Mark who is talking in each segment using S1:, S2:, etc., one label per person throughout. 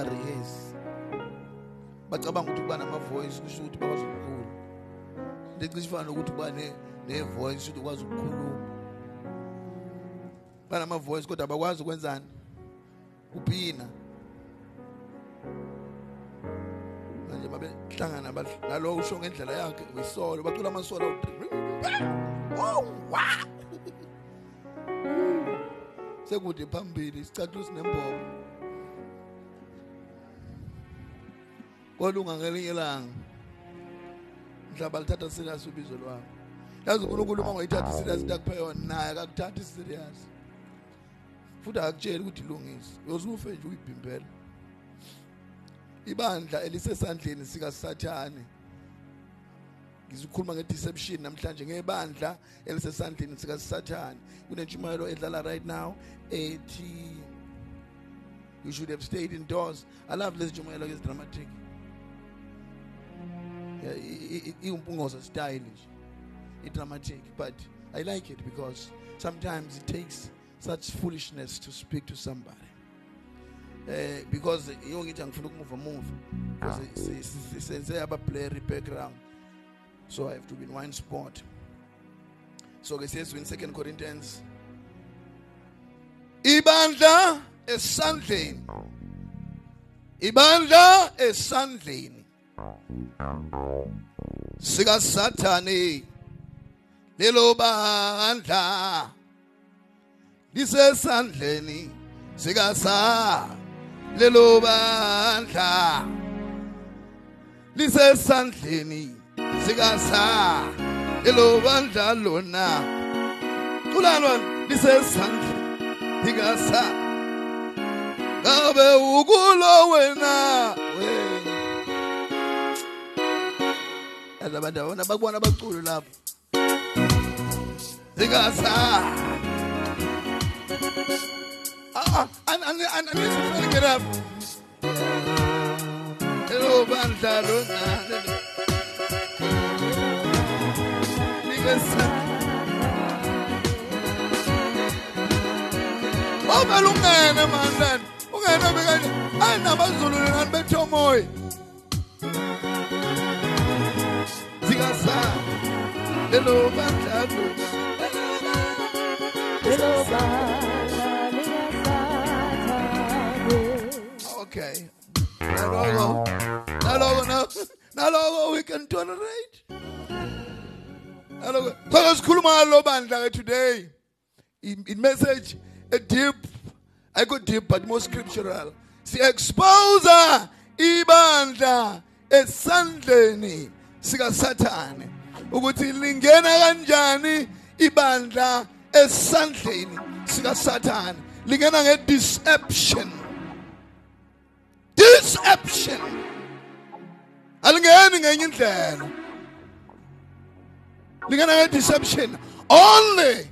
S1: Ninhlakanhlaka yini ungarehesi? Bacabanga ukuthi kuba nama voice kusho ukuthi bakwazi ukukhuluma. Lecishe ifana nokuthi kuba ne ne voice ukuthi ukwazi ukukhuluma. Banama voice kodwa abakwazi ukwenzani? Kuphina. Manje babe hlangana nalo usho ngendlela yakhe wisolo bacula amasolo Oh wow Sekude phambili sicathulo sinembobo Kodwa ungangelinye ilanga. Mhlaba lithatha serious ubizo lwakho yazi uNkulunkulu uma ungayithathi serious into akuphe yona naye akakuthathi serious. Futhi akakutsheli ukuthi ilungise. Yozufe nje uyibhimbela. Ibandla elisesandleni sika Sathane ngizokhuluma ngedeception namhlanje ngebandla elisesandleni sika Sathane kunentshumayelo edlala right now ethi you should have stayed indoors. I love lezi ntshumayelo ke dramatic yeah iumpungoza style nje. I-dramatic but i like it because sometimes it takes such foolishness to speak to somebody. Eh because iyo ngithi angifuna ukumuva move because senze aba blurry background. So i have to be in one spot. So ke siyezwini second Corinthians. Ibandla esandleni. Ibandla esandleni sika sathani lelo bandla. Lisesandleni. Sika sa lelo bandla. Lisesandleni. Sika sa lelo bandla lona. Culano lisesandleni. Sika sa ngabe ukulo wena wena abantu abona bakubona abaculi lapho zikasa ah and and and and this is get up hello bandla lona zikasa Omela ungene mandla ungene bekanje ayinabazulu nani bethomoyi zikasa lelo bandla lona Okay. Nalogo. Nalogo now. Nalogo we can tolerate. Nalogo. Kwaka sikhuluma ngalo bandla ke today. In, in message a deep I go deep but more scriptural. Si expose ibandla esandleni sika Sathane ukuthi lingena kanjani ibandla esandleni sika Sathane lingena nge deception. Alingeni ngenye indlela. Lingena nge deception only.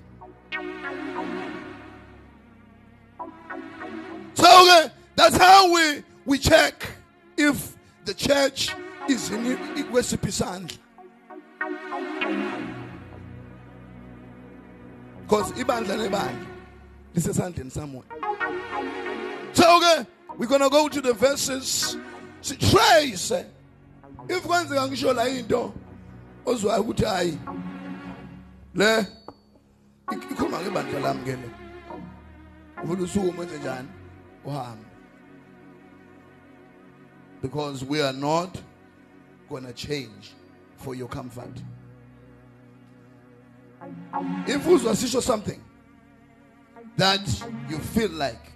S1: So okay, that's how we we check if the church is in kwesiphi isandla because ibandla nebandla lisesandleni somewhere so okay we're gonna go to the verses. To trace if kwenzeka ngisho la into ozwayo ukuthi hayi le ik- ikhuluma ngebandla lami ke le. Uvula usuku mwenze njani? Uhambe. Because we are not going to change for your comfort if uzwa sisho something that you feel like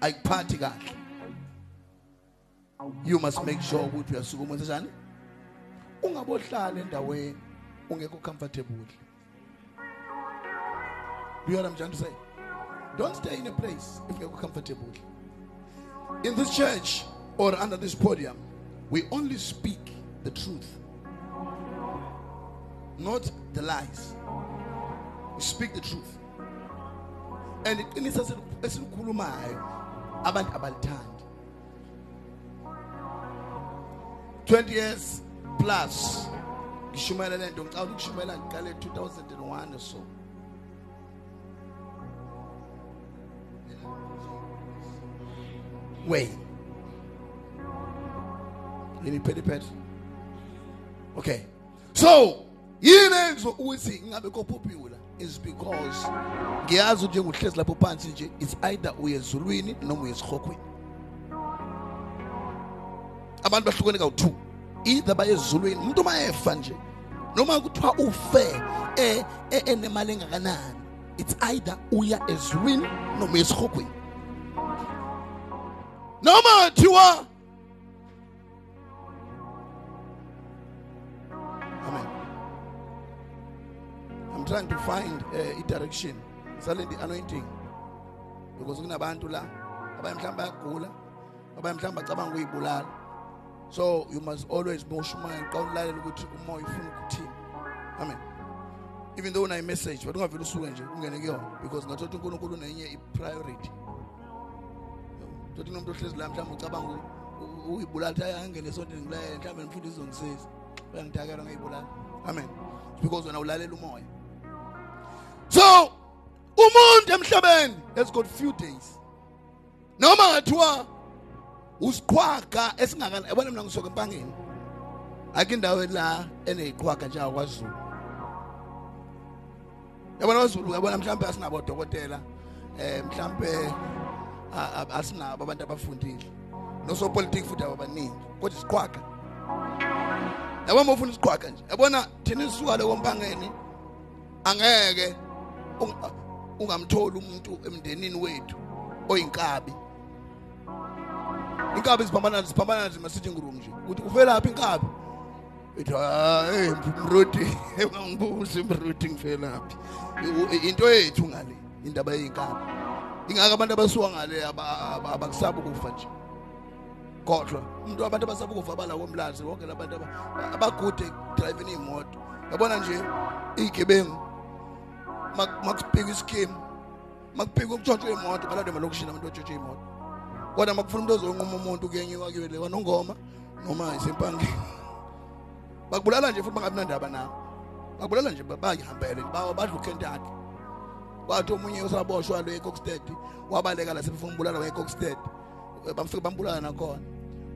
S1: ayiphathi kahle you must make sure ukuthi uyasukuma wenze njani ungabohlala endaweni ungekho comfortable. Do you know what i'm trying to say? Don't stay in a place if you're comfortable. In this church or under this podium we only speak the truth not the lies speak the truth. And iqinisa esilikhulumayo abantu abalithandi 20 years plus ngishumayela lento ngicabanga ukushumayela ngiqale 2001 or so. Way yini petty pet okay. So yini ukuthi ngabe ko popular is because ngiyazi ukuthi njengohlezi lapho phansi nje it's either uye ezulwini noma uye esihogweni abantu bahlukene kawu2 either baye ezulwini umuntu mayefa nje noma kuthiwa ufe enemali engakanani it's either uya ezulwini noma uye esihogweni noma thiwa trying to find uh, a direction. Sale the anointing. Because kunabantu la abanye mhlawumbe bayagula abanye mhlawumbe bacabanga ukuyibulala. So you must always mosha umoya xa ulalela ukuthi umoya ufuna ukuthini. Amen. Even though unayo message but ungavele usuke nje ungene kuyona because ngathothi unkulunkulu unenye i-priority. Tothi umuntu ohlezi la mhlawumbe ucabanga uyibulala ukuthi hayi angene esontweni ngilaye mhlawumbe ngifunda izongisiza bayangidakela ngiyibulala. Amen. Because wena ulalela umoya so umuntu emhlabeni has got few days. Noma ngathiwa usiqhwaga esingakana yabona mina ngisoke empangeni? Akho indawo la eneyiqhwaga nje akwaZulu yabona kwaZulu yabona mhlawumbe asinabo dokotela eh mhlawumbe asinabo abantu abafundile. Nosopolitiki futhi ababaningi kodwa isiqhwaga. Yabona ufuna isiqhwaga nje yabona thina sisuka le kompangeni angeke ungamtholi umuntu emndenini wethu oyinkabi. Inkabi ziphambana ziphambana zima-sitting room nje ukuthi uvelaphi inkabi? Ethi hayi mrudi ungangibuzi mrudi ngivelaphi. Into yethu ngale indaba yey'nkabi ingako abantu abasuka ngale aba- aba- abakusaba ukufa nje. Kodwa umuntu abantu abasaba ukufa abala komlazi wonke labantu aba- abagude driving iy'moto. Yabona nje iy'gebengu makubhika iskimu makubhika ukutshontshwa iy'moto balade emalokishini abantu batshontshe iy'moto kodwa makufuna umuntu ozonquma umuntu kuyenyiwa kuyo lewa nongoma noma isempangeni bakubulala nje futhi bangabi nandaba nawo bakubulala nje bayihambele bawa badla ukentucky kwathi omunye usaboshwa lo eCockstead wabaleka la sebefuna umbulala wayeCockstead bamfika bambulala nakhona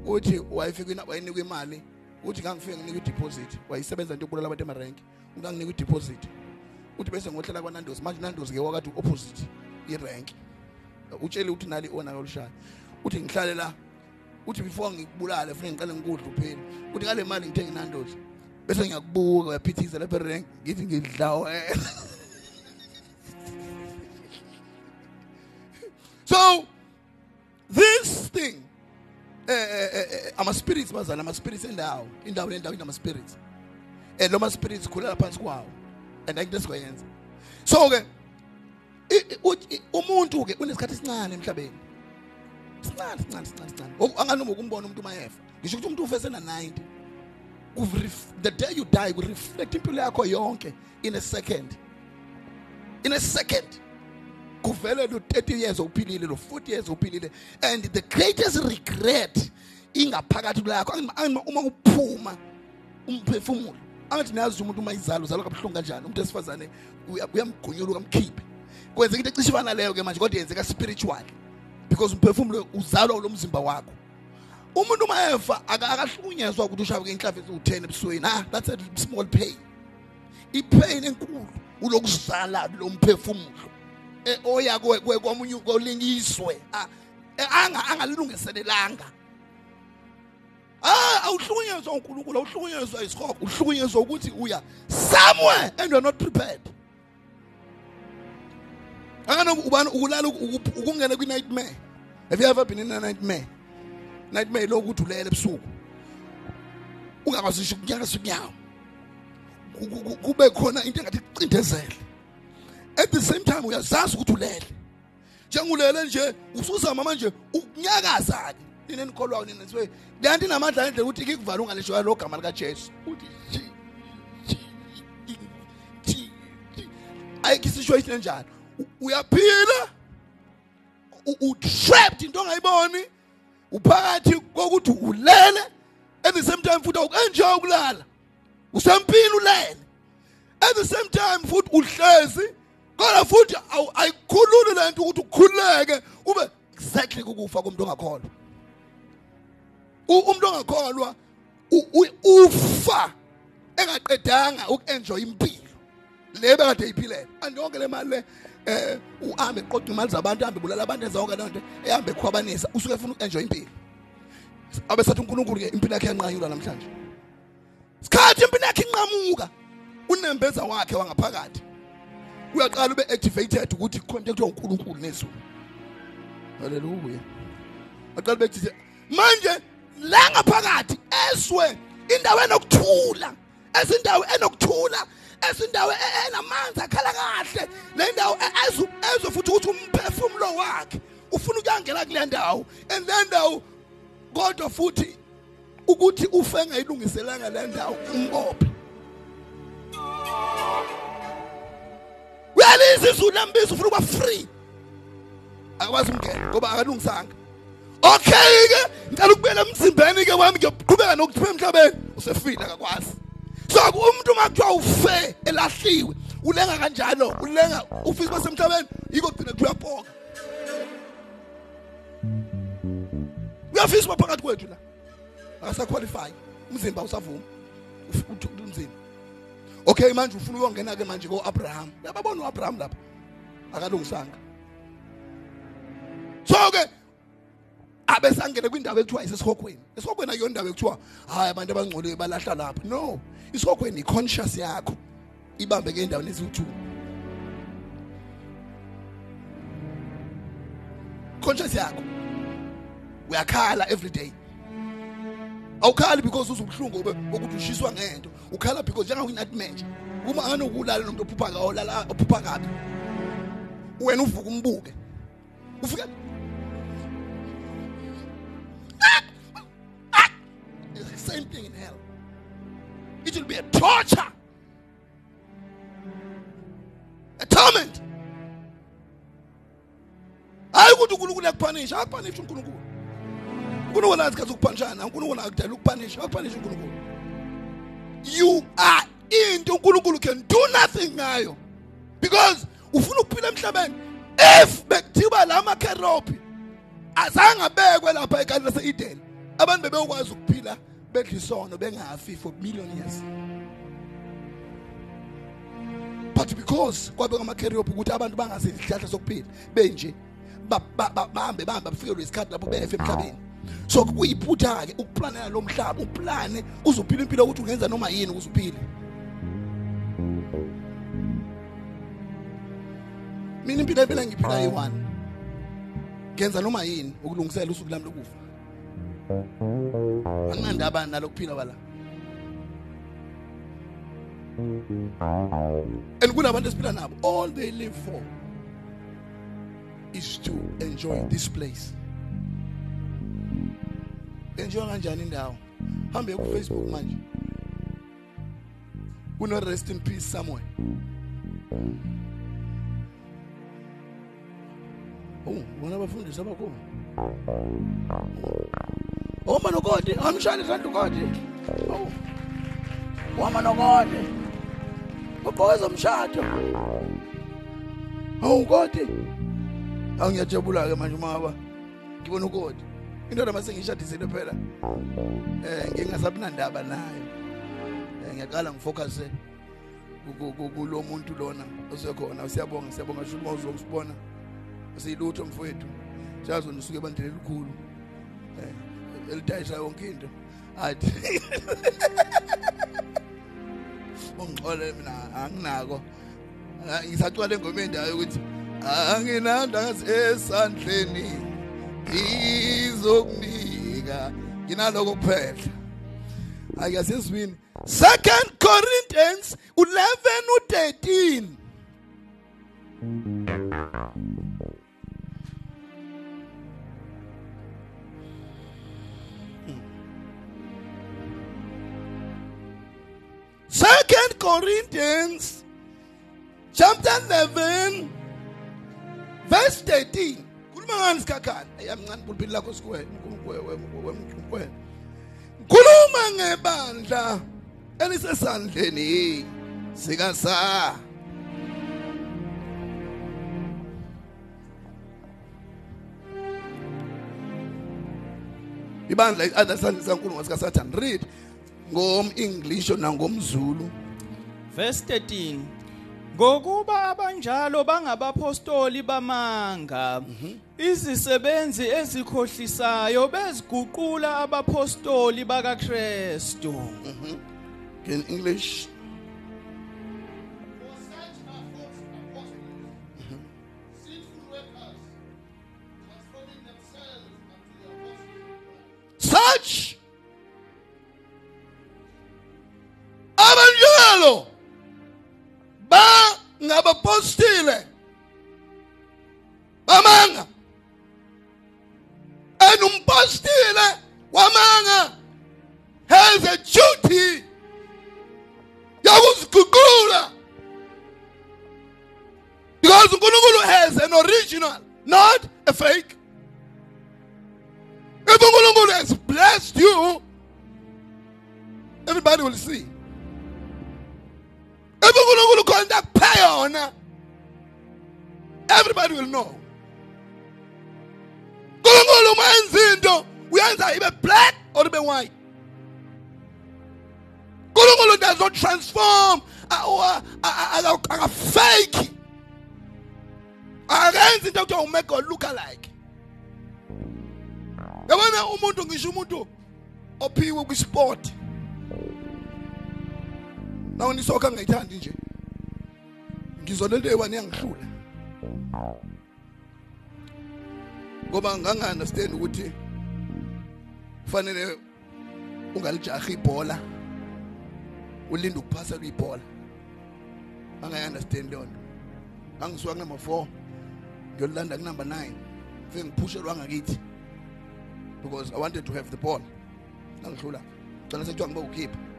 S1: uthi wayefika ina- wayinikwa imali uthi ngangifike nginika i-deposit wayisebenza into yokubulala abantu emarenki unganginika i-deposit uthi bese ngohlela kwanandosi manje nandosi ke wakati opposite irenki utshele ukuthi nali ona yolushaya uthi ngihlale la uthi before ngikubulale fanele ngiqale ngikudla uphela uthi ngale mali ngithenge nandosi bese ngiyakubuka uyaphithiza lapha erenki ngithi ngidla wena. So this thing eh eh, eh, ama spirits bazana ama spirits endawo indawo lendawo inama spirits and loma spirits khulela phansi kwawo. And ayinto esikwenza so ke umuntu ke unesikhathi esincane emhlabeni. Sincane sincane sincane sincane. Anganoma ukumbona umuntu mayefa ngisho ukuthi umuntu ufe sena 90 Kuvref- the day you die will reflect impilo yakho yonke in a second. In a second kuvele lo 30 years uphilile lo 40 years uphilile and the greatest regret ingaphakathi lakho Angima- angima- uma uphuma umphefumulo angathi nazi umuntu uma izalo uzalwa kabuhlungu kanjani? Umuntu esifazane uya- uyamgonyula ukamkhiphe kwenzeka into ecishe ifana leyo ke manje kodwa yenzeka spiritual because umphefumulo uzalwa ulo mzimba wakho. Umuntu uma efa aka- akahlukunyezwa ukuthi ushaye inhlavu eziwu-10 ebusweni. Ah that's a small pain. Ipain enkulu ulokuzala lo mphefumulo. Eh, oya kwe- kwe- komunye kolingiswe. Ah, eh, anga angalungiselelanga ah awuhlukunyezwa uNkulunkulu awuhlukunyezwa isikhoko uhlukunyezwa ukuthi uya somewhere and you're not prepared. Akana ubani ukulala uku- ukungena kwi nightmare have you ever been in a nightmare? Nightmare lokuthi ulele ebusuku ungakwazi ngisho ukunyakasa unyawo Ku- ku- ku- kube khona into engathi cindezele at the same time uyazazi ukuthi ulele. Njengulele nje usuzama manje ukunyakaza ke nina nikholwayo nina siwe leyanto inamandla endlela ukuthi ikikuvala ungalishwa lo gama lika Jesu. Uthi ji ji ji ji ayikho situation enjalo U- uyaphila? U- u trapped into ongayiboni? Uphakathi kokuthi ulele? At the same time futhi awukenjoy ukulala usempini ulele? At the same time futhi uhlezi? Kodwa futhi ayikhululi lento ukuthi ukhuleke ube exactly ukufa komuntu ongakholwa. Umuntu ongakholwa u- u- ufa engaqedanga ukuenjoy impilo. Le bekade iphilela andonke le mali le eh uhambe eqoqa imali zabantu ahambe bulala abantu ezonke lonto ehambe ekhwabanisa usuke ufuna ukuenjoy impilo. Abe sathi uNkulunkulu ke impilo yakhe yanqanyulwa namhlanje. Sikhathi impilo yakhe inqamuka unembeza wakhe wangaphakathi. Uyaqala ube activated ukuthi contact uNkulunkulu nezulu. Haleluya aqala ube activated. Manje la ngaphakathi eswe indawo enokuthula ezindawo enokuthula ezindawo e- enamanzi akhala kahle le ndawo e- ezwe ezwe futhi ukuthi umphefumulo wakhe ufuna ukuyangena kule ndawo and le ndawo kodwa futhi ukuthi ufe engayilungiselanga le ndawo umbophe uyaliza izulu lambiza ufuna ukuba free. Akwazi ukungena ngoba akalungisanga. Okay ke ngicela ukubuyela emzimbeni ke wami ngiyoqhubeka nokuthipha emhlabeni. Usefile akakwazi. So umuntu makuthiwa ufe elahliwe ulenga kanjalo? Ulenga ufisa basemhlabeni yiko kugcina kuthiwa uyapoka. Uyafisa uba phakathi kwethu la? Akasaqualify umzimba usavuma umzimba. Okay manje ufuna uyongena ke manje ko-abraham. Uyababona u-abraham lapha? Akalungisanga. So ke abesangene kwindawo ekuthiwa isesikhokweni esikhokweni akuyona indawo ekuthiwa hayi abantu abangcoliwe balahla lapha. No isikhokweni i-conscious yakho ibambeke endaweni eziwu-two. Conscious yakho uyakhala every day. Awukhali because uzubuhlungu ukuthi ushiswa ngento. Ukhala because njengakwinightmare nje uma anokulala nomuntu ophupha ngawo lala ophupha kabi wena uvuka umbuke. Ufika It's the same thing in hell. It will be a torture. A torment. Hayi ukuthi unkulunkulu yakuphanisha akuphanisha unkulunkulu. Unkulunkulu azikhathi ukuphanishana unkulunkulu akudala ukuphanisha akuphanisha unkulunkulu. You are into unkulunkulu can do nothing ngayo. Because ufuna ukuphila emhlabeni. If bekuthiwa la makheropi azange abekwe lapha ekhaya lase-eden. Abantu bebekwazi ukuphila bedla isono bengafi for million years. But because kwabekwa amakheropi ukuthi abantu bangasidli isihlahla sokuphila benje ba- ba- ba- bahambe bahambe bafikelwe isikhathi lapho befe emhlabeni. So kuyiphutha-ke ukuplanela lo mhlaba uplane uzuphila impilo ukuthi ungenza noma yini ukuze uphile. Mina impilo empilo engiyiphila yi-one ngenza noma yini ukulungisela usuku lami lokufa? Anginandaba nalokuphila bala? And kunabantu esiphila nabo all they live for is to enjoy this place. Enjoy kanjani indawo? Hambe ku Facebook manje. Kuno rest in peace somewhere. Bona abafundisi abakhona. Oh manokode, amshali santu kode. Oh. Wama nokode. Ubhoza umshado. Oh kode. Angiyajabula ke manje mama. Ngibona ukode. indoda mase ngishadisile phela eh ngingasabunandaba nayo eh ngiyaqala ngifocuse kulo muntu lona osekhona siyabonga siyabonga sho uma siyilutho mfowethu. Siyazo nisuke ebandleni elikhulu eh elidayisa yonke into. Athi ungixole mina anginako. Ngisacwala engomeni ndayo ukuthi anginandazi esandleni ngizokunika. Nginaloko kuphela. Ayasizwini second corinthians 11 u13 Second Corinthians chapter 11 verse 13 khuluma ngani sikhakhana ayamncane pulpit lakho sikwena wemkwena khuluma ngebandla elisesandleni sikasa. Ibandla esandleni sankulunkulu sikasathane read. ngom-English nangomZulu.
S2: Verse 13 ngokuba abanjalo bangabapostoli bamanga izisebenzi ezikhohlisayo beziguqula abapostoli bakaKristu.
S1: In English? Such abanjalo ba ngabapostile. Bamanga. And umpostile wamanga. Has a duty. Yakuziguqula because uNkulunkulu has an original not a fake. If uNkulunkulu has blessed you everybody will see uNkulunkulu khona kuphe yona everybody will know. uNkulunkulu uyenza into. Uyenza ibe black or ibe white. uNkulunkulu does not transform. Akafake akenzi into ekuthiwa umake look alike. Yabona umuntu ngisho umuntu ophiwe kwisport nawo nisokha angayithandi nje ngizole into eyi-one yangihlula ngoba nganga-understand ukuthi kufanele ungalijahi ibhola ulinde ukuphaselwa ibhola angayi-understand leyo nto. Ngangisuka kunumber four ngiyolilanda kunumber nine. Fike ngiphushelwa ngakithi because i wanted to have the ball. Nangihlula cala sekuthiwa ngibe ukhipha.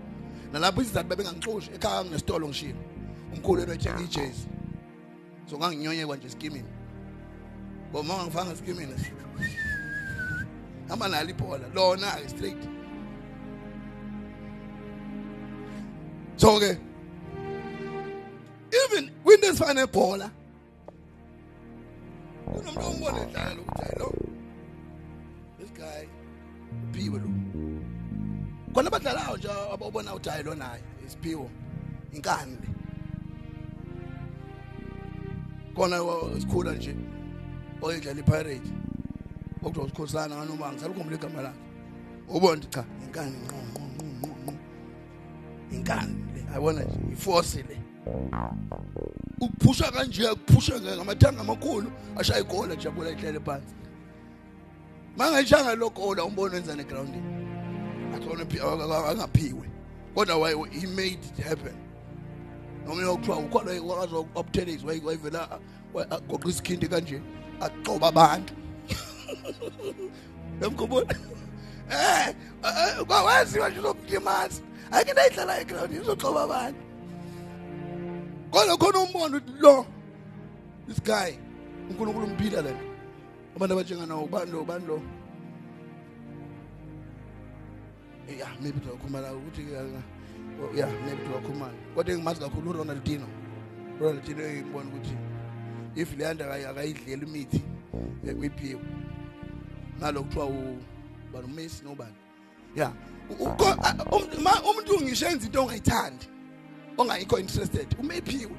S1: Nalapho izizathu babengangixoshi ekhaya nginesitolo ngishilo. Umkhulu yena ethenga ijezi so nganginyonyekwa nje skimini ngoba uma ngifanga skimini hamba nalo ibhola. Lona-ke straight. So-ke even kwinto ezifana nebhola kunomuntu ombona edlala ukuthi hayi lo this guy uphiwe lo khona abadlalayo nje ababona ukuthi hayi lona hayi isiphiwo inkani le. Khona sikhula nje oyedlala ipirate okuthiwa usikhosana kanoma ngisalukhumbula igama lakhe. Ubona ukuthi cha inkani nqo nqo nqo nqo nqo inkani le ayibona nje iforce le. Ukuphusha kanje ukuphusha ngamathanga amakhulu ashaya igola jabula ihlele phansi. Mangayishanga lo gola umbona wenza negroundini angaphiwe kodwa why he made it happen. Noma yokuthiwa ukhona wakwazi obtainies wayivela agoqa isikhindi kanje aqoba abantu yamkhumbula eh kwawaziwa nje uzomlimaza ayike ndayidlala eground izoxoba abantu kodwa khona umbono ukuthi lo this guy uNkulunkulu umphila lento abantu abanjengana ubani lo ubani lo yeah maybe tuwakhumala ukuthi yeah maybe tuwakhumala kodwa engimazi kakhulu uRonaldinho uRonaldinho ngibona ukuthi if Leander akayidlela imithi kwiphiwe nalokuthiwa uba noMessi nobani. Yeah. U- uko- a- um- ma- umuntu ngisho enza into ongayithandi ongayikho interested umephiwe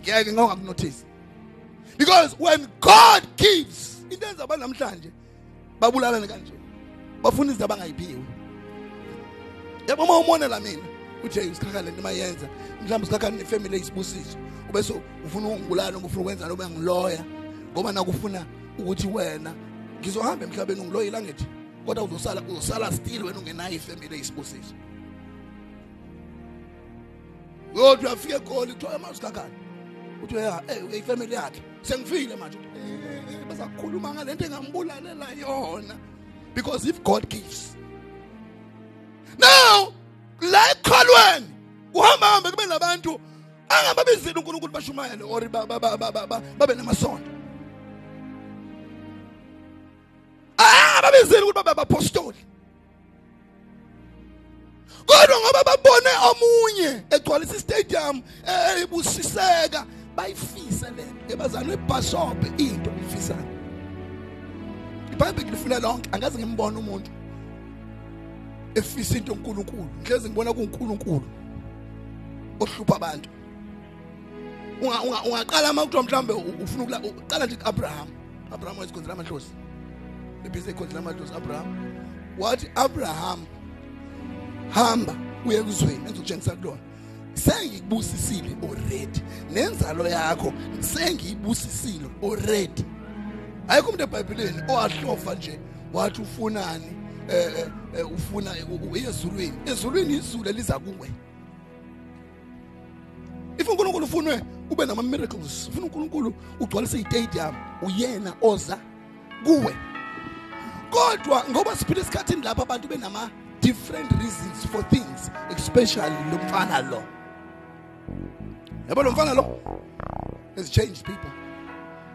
S1: ngeke ngongakunotice because when god gives into enza abantu namhlanje babulalane kanje bafuna izinto abangayiphiwe. Yabo uma umonela mina hey usikhakha lento mayenza mhlawumbe usikhakha nefamily eyisibusiso ube so ufuna ungibulala noma ufuna ukwenza noma ngiloya ngoba nakufuna ukuthi wena ngizohamba emhlabeni ungiloyela ngithi kodwa uzosala uzosala still wena ungenayo ifamily eyisibusiso Yodwa uyafika egoli kuthiwa manje kakani uthi ya ifamily yakhe. Sengifile manje. "Eh, eh, basakhuluma ngalento engambulalela yona because if God gives now la ekhalweni uhamba hamba kube nabantu angababizile uNkulunkulu bashumayele or ba- ba- ba- ba- ba- ba- babe namasonto. Angababizile ukuthi babe abapostoli. Kodwa ngoba babone omunye egcwalisa istadium eh, ebusiseka bayifise lento ebazana ebhashophe into ifisayo iBhayibheli lifuna lonke angaze ngimbone umuntu. Efisa into uNkulunkulu ngihlezi ngibona kuNkulunkulu. Ohlupha abantu. Unga unga- ungaqala uma kuthiwa mhlambe u- ufuna uqala nje kuAbraham. Abraham wayezikhonzela amadlozi ebhizi ekhonzela amadlozi Abraham. Wathi Abraham hamba uye kuzweni engizokutshengisa kulona. Sengikubusisile already nenzalo yakho sengiyibusisile already ayikho umuntu eBhayibhelini owahlofa nje wathi ufunani? Ufuna u- u- ezulwini. Ezulwini izulu eliza kuwe. If uNkulunkulu ufunwe ube nama miracles. Ufuna uNkulunkulu ugcwalise istadium uyena oza kuwe. Kodwa ngoba siphila esikhathini lapha abantu benama different reasons for things especially lo mfana lo. Yabo lo mfana lo? Has changed people.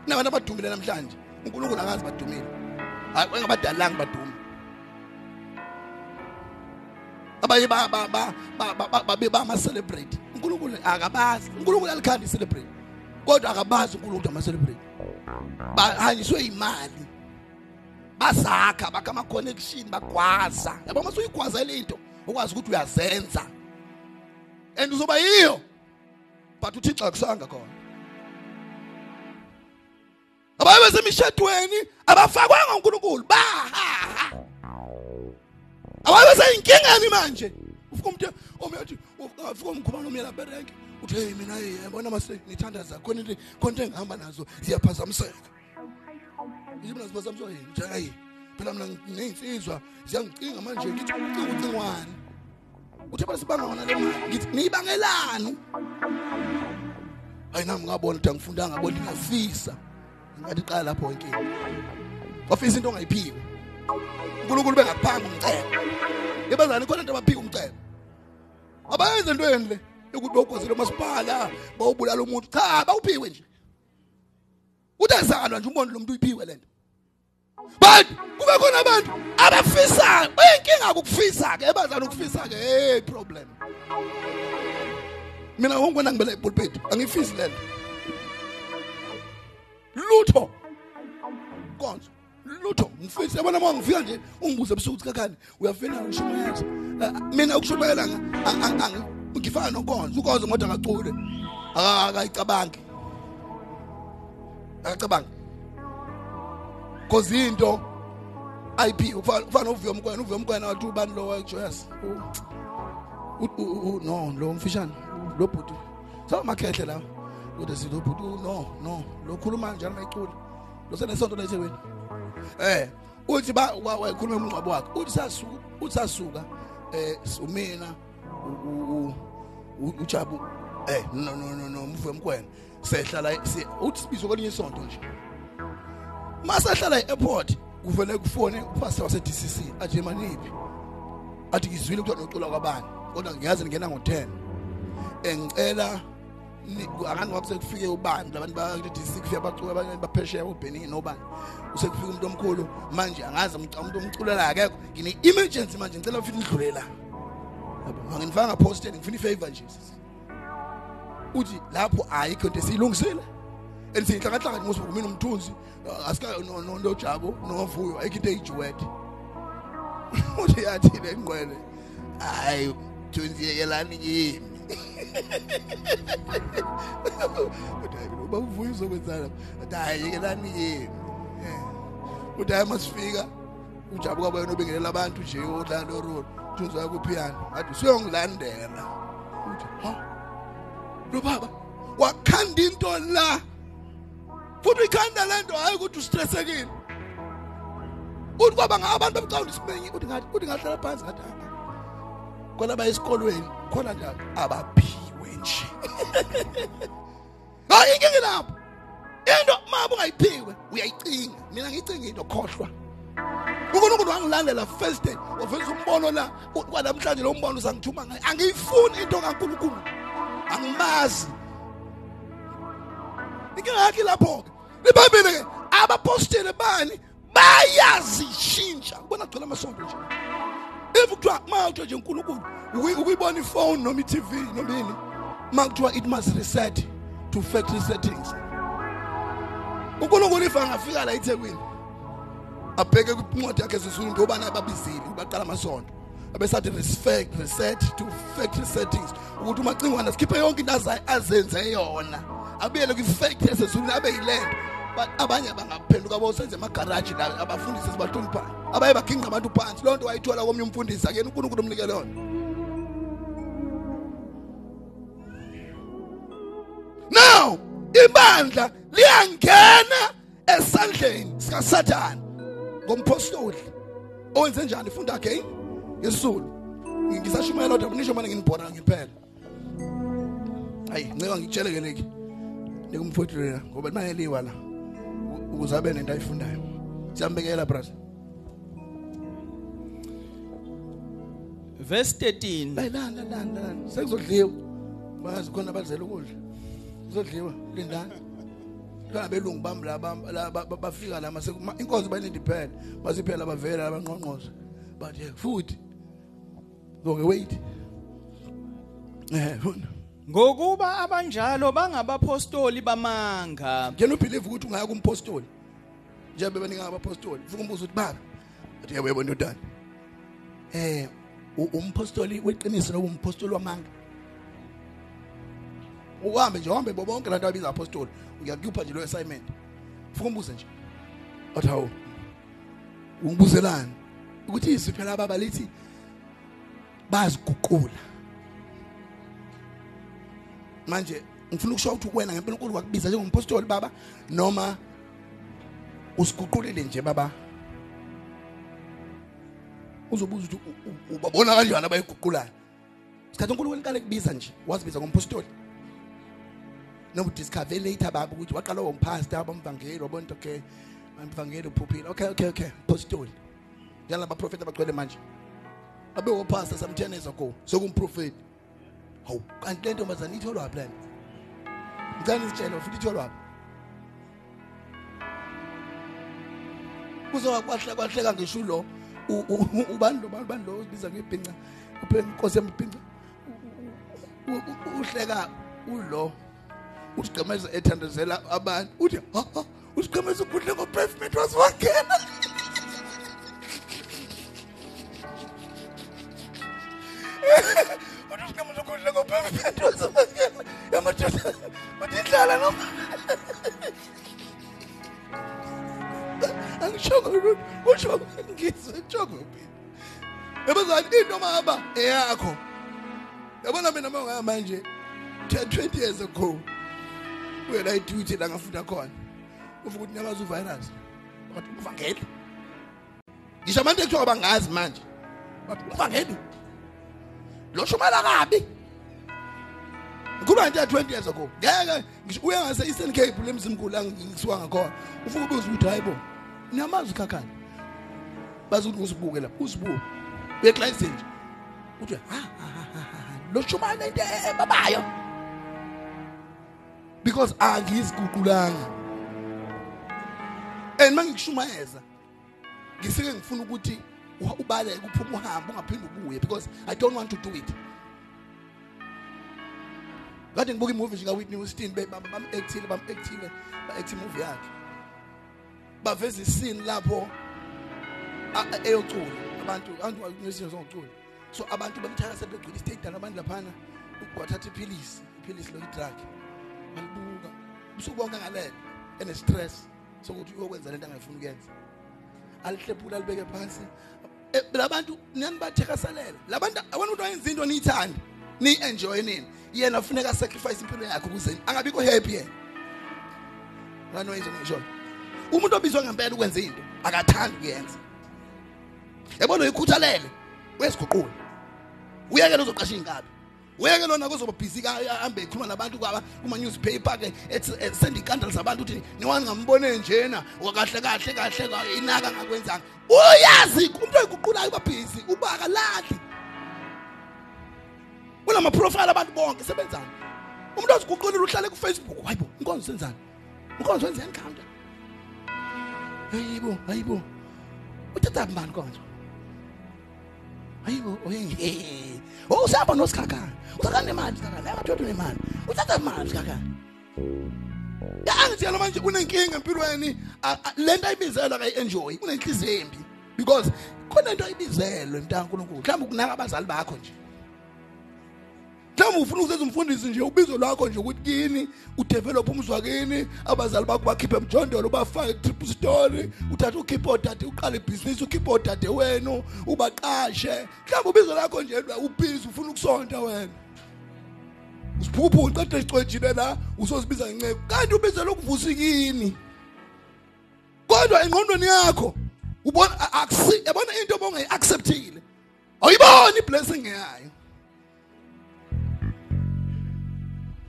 S1: Nabantu abadumile namhlanje. uNkulunkulu akazi badumile. Hayi engabadalanga badume. Babe bama celebrate uNkulunkulu akabazi uNkulunkulu alikhandi celebrate kodwa akabazi uNkulunkulu ama celebrate bahanyiswe imali basakha bakha ama connection bagwaza. Yabo mase uyigwaza lento ukwazi ukuthi uyazenza. And uzoba yiyo. But uThixo akusanga khona. Abaye besemishadweni abafakwanga uNkulunkulu. Bahaha abaye beseyinkingeni manje. Ufika umuntu omethi ufika umkhumana omyela berenke uthi hey mina hey yabona mase ngithanda zakho khona into khona into engihamba nazo ziyaphazamiseka. Yimi naziphazamiswa yini? Nje hayi phela mina nginezinsizwa ziyangicinga manje ngithi ucinga ucingwani uthi phela sibanga wona le mali ngithi niyibangelani? Hayi nami ngabona ukuthi angifundanga bona ngiyafisa ngathi qala lapho inkinga. Wafisa into ongayiphiwe uNkulunkulu bengakuphanga umcebo yebazani khona into abaphika umcebo abayenze entweni le ukuthi bawugozile umasipala bawubulala umuntu. Cha bawuphiwe nje. Uthi azalwa nje umbone lo muntu uyiphiwe lento but kube khona abantu abafisayo inkinga ukufisa ke ebazana ukufisa ke hey problem. Mina ngongwena ngibela epulpit angifisi lento lutho. Lutho ngifisa yabona uma ngifika nje ungibuze ebusuku ukuthi kakhani uyafina ukushumayela mina ukushumayela ngifana nonkonzo ukonzo ngoda ngacule akayicabangi. Akacabangi cause into IP ufana uvuyo mkwena uvuyo mkwena wathi ubani lo wajoyous no lo mfishane lo bhuti. Sawa makhehle la kodwa si lo bhuti no no lo khuluma njalo mayicule lo senesonto letheweni eh uthi ba wayikhuluma umncwabo wakhe uthi sasuka uthi sasuka eh umina ujabu eh no no no no mvuyo mkwena sehlala uthi sibizo kwelinye isonto nje. Masahlala e-airport kuvele kufone upastor wase DCC athi maniphi? Athi ngizwile ukuthi nocula kwabani kodwa ngiyazi ngena ngo10 engicela akani ngoba sekufike ubani labantu ba DCC kufika bacula abanye baphesheya uBenin nobani? Usekufika umuntu omkhulu. Manje angazi umuntu omculela akekho. Ngine emergency manje ngicela ufike idlule la yabo angifanga posted ngifuna ifavor nje. Uthi lapho ayikho into esiyilungisile ensinhlangahlanga ngosuku mina umthunzi asika no no jabo novuyo ayikho into eyijuwede uthi yathi le ngqwele hayi thunziyekelani yimi uthi hayi uba uvuya uzokwenzana uthi hayi yekelani yimi Eh. uthi hayi masifika ujabuka wena obengelela abantu nje odlala lorolo thunzi wakho piano athi usuyongilandela uthi ha lo baba wakhanda into la futhi uyikhanda le nto hayi ukuthi ustressekile uthi kwaba ngabantu abacawu isimenyi uthi ngathi uthi ngahlala phansi ngathi "Ah, ah." Khona ba esikolweni khona nje abaphiwe nje. Hayi inkinga lapho. Into mama ungayiphiwe uyayicinga. Mina ngiyicinga into khohlwa. uNkulunkulu wangilandela first day. Waveza umbono la u- kwanamhlanje lo mbono uzangithuma ngayo. Angiyifuni into kaNkulunkulu. Angimazi. Inkinga yakhe lapho ke ibhayibheli ke abaposteli bani bayazishintsha. Ubona gcwele amasonto nje. If kuthiwa ma kuthiwa nje uNkulunkulu ukuyi- ukuyibona ifone noma i-TV noma ini ma kuthiwa it must reset to factory settings uNkulunkulu if angafika la eThekwini abheke kwincwadi yakhe sesulu into yobana babizile baqala amasonto. Abesathi respect reset to factory settings ukuthi umacingwana sikhiphe yonke into aza- azenze yona. Abuyele kwi-factory esezulwini abe yilento but abanye bangaphenduka bosenze emagaraji la abafundisi sibahloniphayo abaye baginqa abantu phansi. Loo nto wayithola komnye umfundisi akuyena unkulunkulu umnikele yona now ibandla liyangena esandleni sikasathane ngompostoli. Owenze njani? Funda again. Ngesizulu ngisashumayela kodwa nisho manje nginibhora ngiphela. Hayi nceka ngitshele ke leki. Nikumfowethu lena ngoba mayeliwa la. u- ukuze abe nento ayifundayo siyambekela brother.
S2: Verse 13
S1: bayilanda landa landa sekuzodliwa bazi khona abazela ukudla. Kuzodliwa lindani. Labelungu bami la bam- la ba- ba- bafika la mase ma- inkonzo bayilindi phela basiphela bavela abanqonqoza but yeah, futhi zonke wait. Eh funa
S2: ngokuba abanjalo bangabapostoli bamanga.
S1: Can you believe ukuthi ungaya kumpostoli. Njengoba baninga abapostoli ufika umbuzo ukuthi baba athi yebo yebo ndodana. Eh umpostoli weqiniso lobu umpostoli wamanga? Uhambe nje uhambe bo bonke lanto abiza apostoli. Uyakupha nje lo assignment. Ufika umbuze nje? Athi hawo ungibuzelani. Ukuthi izwi phela baba lithi baziguqula manje ngifuna ukusho ukuthi kuwena ngempela uNkulunkulu wakubiza njengompostoli baba noma usiguqulile nje baba. Uzobuza ukuthi u- u- ubabona kanjani abayiguqulayo? Isikhathi uNkulunkulu iqale kubiza nje wazibiza ngompostoli. Noma udiscover later baba ukuthi waqala wompastor abamvangeli wabona ukuthi okay amvangeli uphuphile. Okay okay okay apostoli njengalaba prophet abagcwele manje. Abe wopastor some 10 years ago sokumprofeti hawu kanti le ntombazane itholwa plan ngicela isitshele futhi itholwa kuzoba kwahle kwahleka ngisho lo ubani lo bani lo ubiza ngibhinca uphenga inkosi yembhinca uhleka ulo usigqemeza ethandazela abantu uthi ha usigqemeza ukudle ngo-pavement wasiwangena uthi usigqemeza ukudle ngo-pavement wasiwangena yamadoda uthi idlala noma angishongo lutho usho ngizwe njongo mina yabazali into mahamba eyakho. Yabona mina uma ungaya manje 10 20 years ago uye la iduty la ngafunda khona. Uvuka ukuthi nyabaza uvirus bathi uvangeli ngisho abantu ekuthiwa bangazi manje bathi uvangeli lo shumela kabi. Kuba nje 20 years ago ngeke uya ngase Eastern Cape lemzimkhulu la ngisuka ngakhona ufuka ubuza ukuthi hayibo niyamazi khakhani bazi ukuthi usibuke la usibuke uyeklayise nje uthi ha lo shumana into ebabayo. Because angiziguqulanga. And mangikushumayeza ngisike ngifuna ukuthi ubaleke uphuma uhambe ungaphindi ubuye because i don't want to do it. Kade ngibuka imovie nje kaWhitney Houston bam-actile bam-actile ba-acti movie yakhe. Baveza iscene lapho a- a- eyocula abantu abantu ngesinto sokucula so abantu bamthakasela begcwele istadium abantu laphana wathatha iphilisi iphilisi lo i-drug. Balibuka usuku bonke ngalele ene-stress sokuthi uyokwenza lento angayifuni ukuyenza alihlephula alibeke phansi. Eh, labantu nani bathekaselela labantu abona ukuthi wayenza into niyithande niyi-enjoye nini? Yena funeka asacrifice impilo yakhe ukuze angabikho happy yena. Nganoyizo ngishoyo umuntu obizwa ngempela ukwenza into akathandi ukuyenza. Yabona uyikhuthalele? Uyaziguqula. Uyeke lozoqasha iy'nkabi uyeke lona kuzoba busy ahambe ekhuluma nabantu kwaba kuma-newspaper ke ethi- senda iy'kandala zabantu ukuthi niwani ngambone njena? Kahle kahle kahle ka- inaka ngakwenzanga. Uyazi umuntu oyiguqulayo uba busy uba akalahli kunama-profile abantu bonke sebenzani? Umuntu oziguqulile uhlale kufacebook hayibo inkonzo senzani? Inkonzo wenza encounter hayibo hayibo. Uthatha mbani konzo hayibo oyenye oh usapha nosikhakhana usakana nemali sikhakhana akathotho nemali uthatha imali sikhakhana angitshela manje unenkinga empilweni. A- a- le nto ayibizelwe akayi-enjoyi unenhliziyo embi. Because khona into ayibizelwe mntanga nkulunkulu mhlawumbe ukunaka abazali bakho nje. Mhlawumbe ufuna ukuzenza umfundisi nje ubizo lwakho nje ukuthi kini udevelophe umzwakini abazali bakho bakhiphe emjondolo bafake trip story uthathe ukhiphe odade uqale ibhizinisi ukhiphe odade wenu ubaqashe. Mhlawumbe ubizo lakho nje ubhizi ufuna ukusonta wena. Usiphuphu uqede icwejile la usozibiza ngenceko kanti ubizo lokuvusa kini. Kodwa engqondweni yakho ubona a- akusi yabona into obongayi-acceptile awuyiboni iblessing yayo.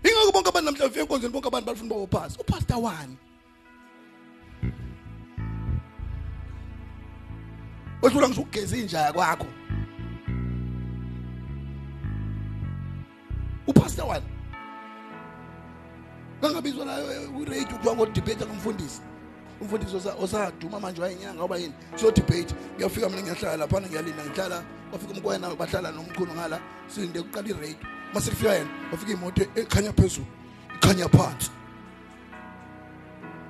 S1: Ingakho bonke abantu namhlanje fika enkonzweni bonke abantu balifuna uba uphasi upastor wani? Wehlula ngisukugeza injaya kwakho upastor wani? Kangabizwa la kwirate kuthiwa ngodibhete ngomfundisi umfundisi osa- osaduma manje wayenyanga ngoba yini? Siyodibhate ngiyafika mina ngiyahlala laphana ngiyalinda ngihlala. Bafika umkwena bahlala nomkhulu ngala. Sinde kuqala irate mase kufika yena bafika imoto ekhanya phezulu ikhanya phansi.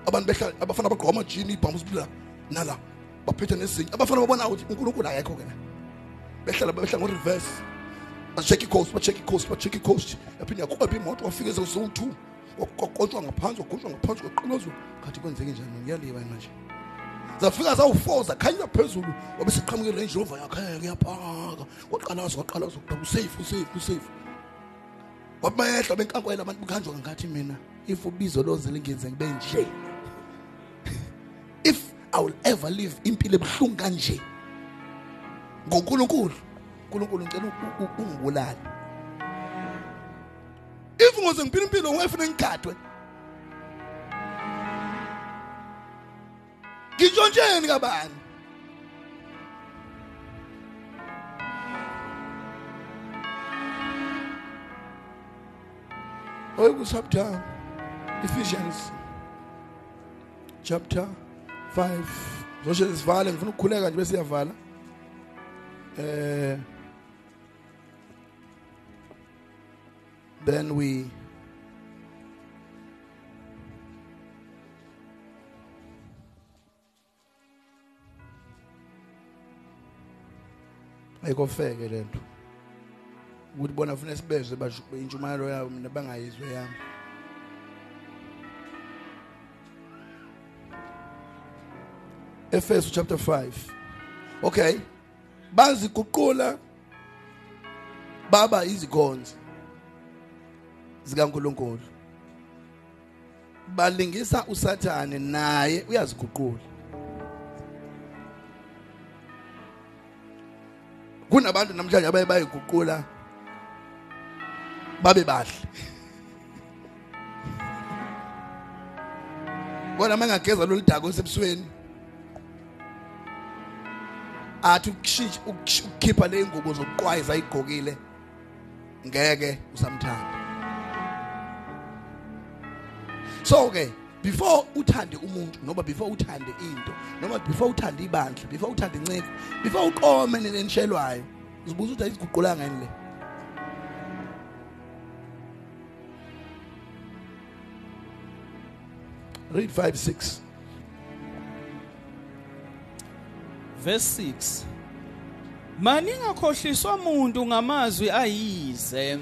S1: Abantu behlala abafana bagqoka amajini ibhamusi bla nala baphethe nezinye. Abafana babona ukuthi unkulunkulu akekho ke la behlala behlala ngo-reverse. Ba-check i-coast ba-check i-coast ba-check i-coast. Yaphinde yakhupha imoto wafika ezeziwu-two kwakontshwa ngaphansi kwagontshwa ngaphansi kwaqilozwa khathi kwenzeke njani? Ngiyaliba manje zafika zawu-four zakhanyela phezulu. Wabe seqhamuke i-range rover yakheke yapaka kwaqalaza kwaqalaza kuba usafe usafe usafe wabehla benkankwela abantu bukhanjwa ngathi mina if ubizo loze lingenze ngibe nje if i will ever live impilo ebuhlungu kanje ngonkulunkulu unkulunkulu ngicela u- u- ungibulale. If ngoze ngiphila impilo ngiyefuna ngigadwe ngishontsheni kabani? Oyiku chapter Ephesians. Chapter 5 zoshe sivale ngifuna ukukhuleka nje bese siyavala. Eh then we ayikofeke lento ukuthi bona funa sibezwe basho intshumayelo yabo mina bangayizwe yami. Efeso chapter 5 okay. Baziguqula baba izikhonzi zikaNkuluNkulu. Balingisa usathane naye uyaziguqula. Kunabantu namhlanje abaye bayiguqula. Babe bahle. Bona mangageza lolu dako sebusweni athi ukushintsha ukush- ukukhipha le ngubo zokuqwayiza ayigqokile ngeke usamthanda. So ke before uthande umuntu noma before uthande into noma before uthande ibandla before uthande inceko before uqome nenishelwayo uzibuza ukuthi ayiziguqulanga yini le? Read 5 6
S2: verse 6 maningakhohliswa umuntu ngamazwi ayize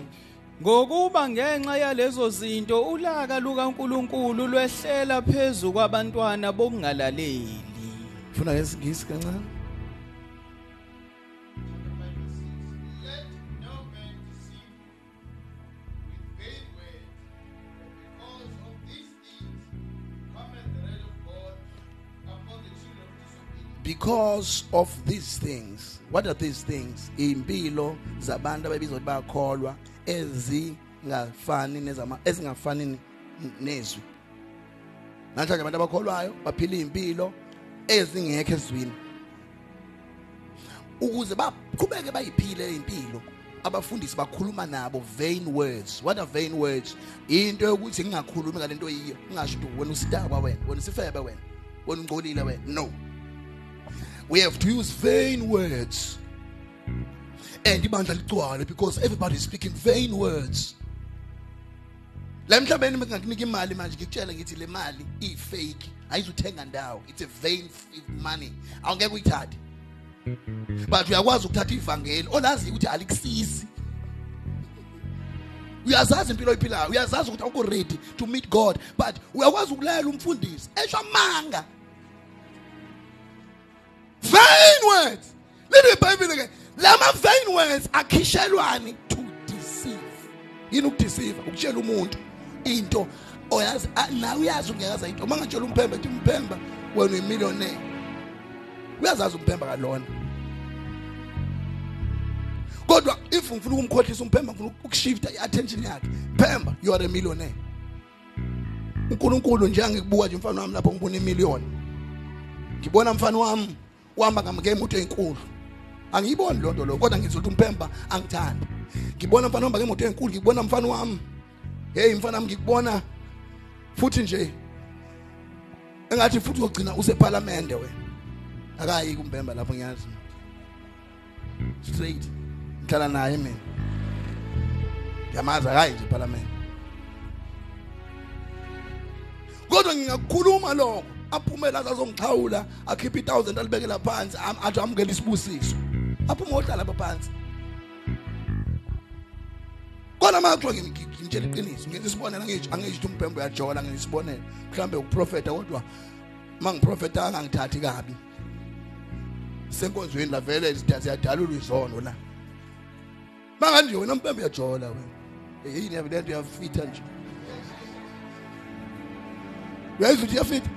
S2: ngokuba ngenxa yalezo zinto ulaka lukaNkuluNkulu lwehlela phezulu kwabantwana bokungalaleli
S1: funa ngesingisi kancane?
S3: Because of these things.
S1: What are these things? Impilo zabantu ababizwa ukuthi bayakholwa ezingafani nezama ezingafani n- nezwi. Namhlanje abantu abakholwayo baphila impilo ezingekho ezwini ukuze baqhubeke bayiphile impilo abafundisi bakhuluma nabo vain words. What are vain words? Into yokuthi ngingakhulumi ngalento yiyo ngingasho ukuthi wena usidakwa wena wena usifebe wena wena ungcolile wena. No. We have to use vain words. And because everybody is speaking vain words. La emhlabeni bengakunika imali manje ngikutshela ngithi le mali iyi-fake it's a vain money. Awungeke uyithathe. But uyakwazi ukuthatha ivangeli. Olazi ukuthi alikusizi. Uyazazi impilo oyiphilayo. Uyazazi ukuthi awukho ready to meet god. But uyakwazi ukulalela umfundisi. Esho amanga vain words. Lithi ibhayibhile ke lama vain words akhishelwani to deceive. Yini ukudeceive? Ukutshela umuntu into oyazi a- nawe uyazi ungekaza into. Uma ngatshela umphemba ethi umphemba wena uyimillionaire. Uyazazi umphemba kalona. Kodwa if ngifuna ukumkhohlisa umphemba ngifuna ukushifta i-attention yakhe. Phemba you are a millionaire. Unkulunkulu nje angikubuka nje umfana wami lapho ngibona imiliyoni ngibona mfana wami. Uhamba ngemoto enkulu. Angiyiboni loo nto lo kodwa ngizwa ukuthi umphemba angithandi. Ngibona mfana uhamba ngemoto enkulu ngibona mfana wami. Hey mfana wami ngikubona. Futhi nje engathi futhi uyogcina usephalamende wena. Akayi kumbemba lapho ngiyazi. Straight. Ngihlala naye mina. Ngiyamazi akayi nje ephalamende kodwa ngingakukhuluma lokho. Aphume la azongixhawula akhiphe i1000 alibekela phansi athi amukela isibusiso. Aphume ohlala phansi. Kodwa uma kuthiwa ngim- ngi- ngimtshela iqiniso ngenza isibonelo angisho angisho umpembo uyajola ngenza isibonelo. Mhlawumbe ukuprofeta kodwa uma ngiprofeta angangithathi kabi. Senkonzweni la vele siyadalula izono la. Manganje wena umpembo uyajola wena yini yabe lento yafitha nje? Uyayizwa ukuthi iyafitha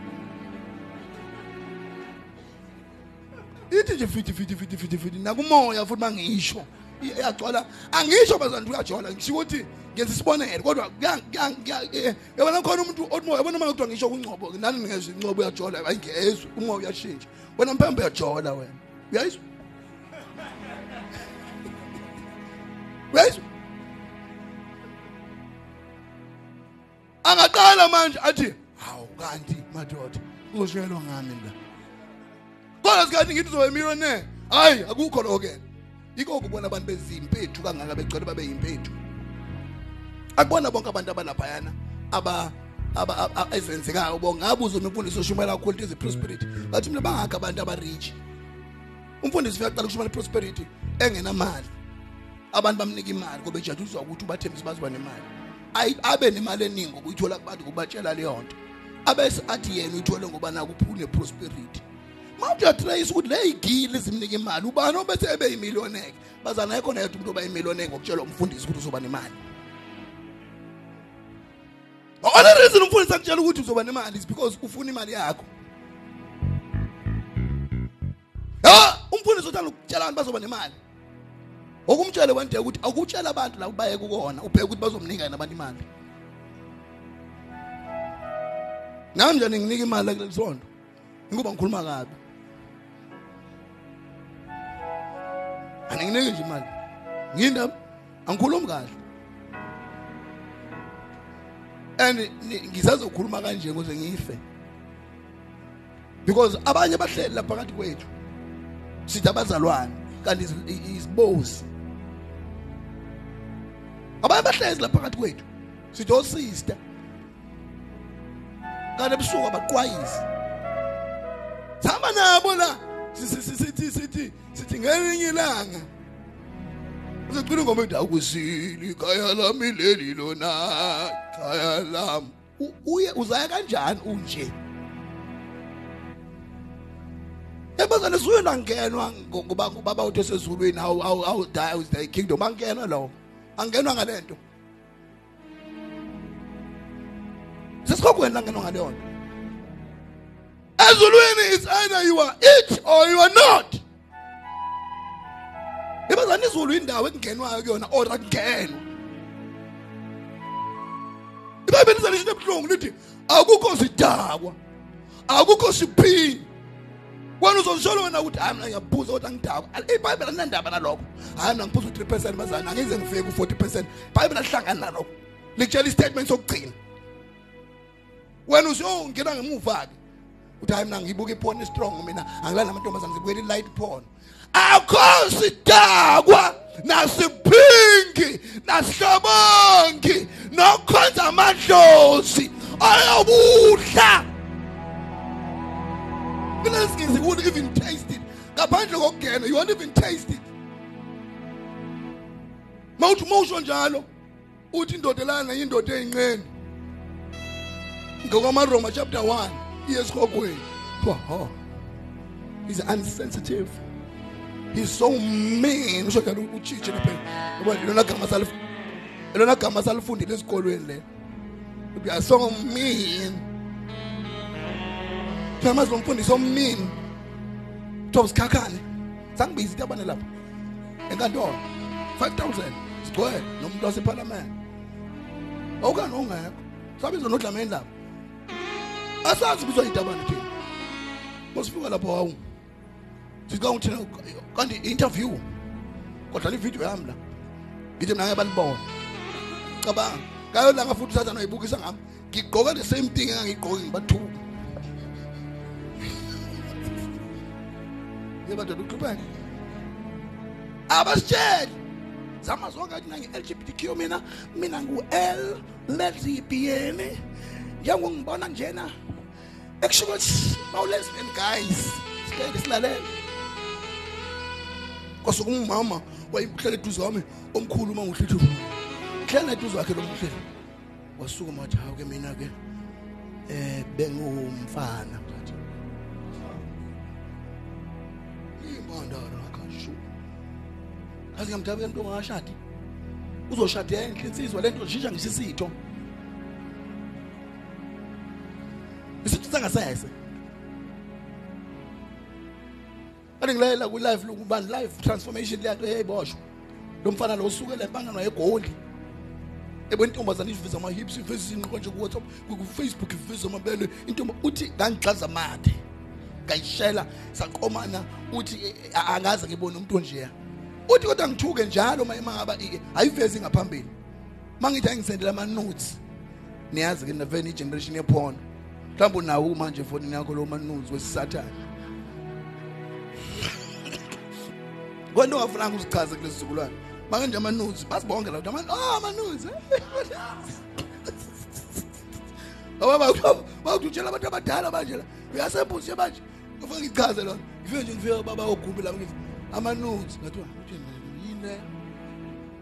S1: ithi nje fithi fithi fithi fithi fithi. Nakumoya futhi mangisho iyagcwala angisho bazantu uyajola ngisho ukuthi ngenza isibonelo kodwa kuya- kuya- kuya- eh, yabona khona umuntu othi moya yabona makuthiwa ngisho kungcobo nani ningezwa ingcobo uyajola ayingezwa umoya uyashintsha. Wena mpembe uyajola wena. Uyayizwa? Uyayizwa? Angaqala manje athi hawu kanti madoda uzoshelwa ngami la? Kodwa sikathi ngithi uzobe millionaire hayi akukho lokho yikho kubona abantu bezimpethu kangaka begcwele babe yimpethu. Akubona bonke abantu abalaphayana aba aba aba- ezenzekayo bo ngabuza umfundisi oshumela kakhulu izi prosperity? Bathi mina bangakho abantu abarich. Umfundisi ufika aqala ukushumela prosperity engenamali. Abantu bamnika imali ngoba ejajuzwa ukuthi ubathembisa bazoba nemali. Ayi abe nemali eningi ngokuyithola kubantu kubatshela leyo nto. Abese athi yena uyithole ngoba naku uphule prosperity. Mawuthi uyatrace ukuthi le igili zimnika imali ubani obese ebe yimillionaire bazana ayikho nayedwa umuntu oba yimillionaire ngokutshelwa umfundisi ukuthi uzoba nemali. Only reason umfundisi akutshela ukuthi uzoba nemali is because ufuna imali yakho. Ha umfundisi uthanda ukutshela abantu bazoba nemali. Okumtshele wente ukuthi akutshela abantu la baye kukona ubheke ukuthi bazomnika nabantu imali. Nami njani nginika imali kuleli sonto ngoba ngikhuluma kabi. Anginiki nje imali. Ngindaba angikhulumi kahle. And ngisazokhuluma kanje ukuze ngife. Because abanye bahleli lapha phakathi kwethu sithi abazalwane kanti is- isibozi. Abanye bahlezi lapha phakathi kwethu sithi osister. Kanti ebusuku abaqwayisi sihamba nabo la. Sithi sithi sithi ngelinye ilanga uzocina ngoma ethi akusili ikhaya lami leli lona ikhaya lami. Uye uzaya kanjani unje? Ebazane suyo nangenwa ngoba ubaba uthi sezulwini how how die is thy kingdom. Angenwa lo angenwa ngalento. Sesikhokweni langenwa ngaleyo nto ezulwini is either you are it or you are not. Ibazana izulu indawo ekungenwayo kuyona or akungenwa ibhayibheli liza lisho ebuhlungu lithi akukho sidakwa akukho siphini wena uzozisholo wena ukuthi hayi mina ngiyabhuza kodwa ngidakwa ibhayibheli alinandaba nalokho. Hayi mina ngiphuza u-3 percent bazana angize ngifike ku-40 percent. Ibhayibheli alihlangani nalokho likutshela istatement sokugcina. Wena usuyongena ngemuva-ke. Uthi hayi mina ngibuka iphone estrong mina angilali namantombazane ngibukela i-light porn. Akho sidakwa nasiphingi nasihlobongi nokhonza amadlozi ayobudla kunezingizi you won't even taste it ngaphandle kokungena you won't even taste it. Mawuthi mawusho njalo uthi indoda lana yindoda eyinqeni ngokwamaroma chapter 1 iyesikhokweni ho he's unsensitive he's so mean. Usho njalo uchitshe lapha ngoba lona gama salif lona gama salifundile esikolweni le we are so mean. Thamazi lo mfundisi ommean Thomas Khakhane sangibiza into abane lapha enkantolo 5000 sigcwele nomuntu waseparliament awukani ongekho sabizwa nodlameni lapha asazi bizwa itabane thina masifika lapha wawu sika ngithina kanti interview. Kodwa le video yami la ngithi mina ngeke balibona cabanga. Ngayo langa futhi uthatha noyibukisa ngami. Ngigqoke the same thing engangigqoke ngibathuka yebadoda uqhubeke. Abasitsheli. Zama zonke athi nangi LGBTQ mina. Mina ngu L lezibiyeni njengongibona njena ekusho ukuthi mawu lesbian guys. Sihlele silalele kwasuka umama wayehlele eduze kwami omkhulu uma ngihlithu hlele eduze wakhe lo mhlele wasuka mathi hawu ke mina ke eh bengumfana ngathi imandara akasho kazi ngamthabe nto ngashadi uzoshada enhle insizwa lento shisha ngisisitho isitho sangasese Ade ngilalela ku live lokubani live transformation leyanto eyayiboshwa lo mfana lo usukela empangano egoli ebe intombazana iveza ama hips iveza inqo nje ku WhatsApp ku Facebook iveza amabele. Intomba uthi ngangixaza mathe. Ngayishela saqomana uthi eh, eh, angaze ngibone umuntu onjeya uthi kodwa ngithuke njalo uma ngaba ayivezi ngaphambili. Mangithi angisendela ama notes niyazi ke neveni generation yephone mhlawumbe unawo manje efonini yakho lo ma notes wesisathane. Kwento ungafunanga uzichaze kulesi sizukulwane manje ama notes basibonke la ama oh ama notes Baba bawuthi utshela abantu abadala manje la. Uyasembuzi manje. Ufike ngichaze lona. Ngifike nje ngifike baba ogumbi la ngithi ama notes ngathiwa yini le?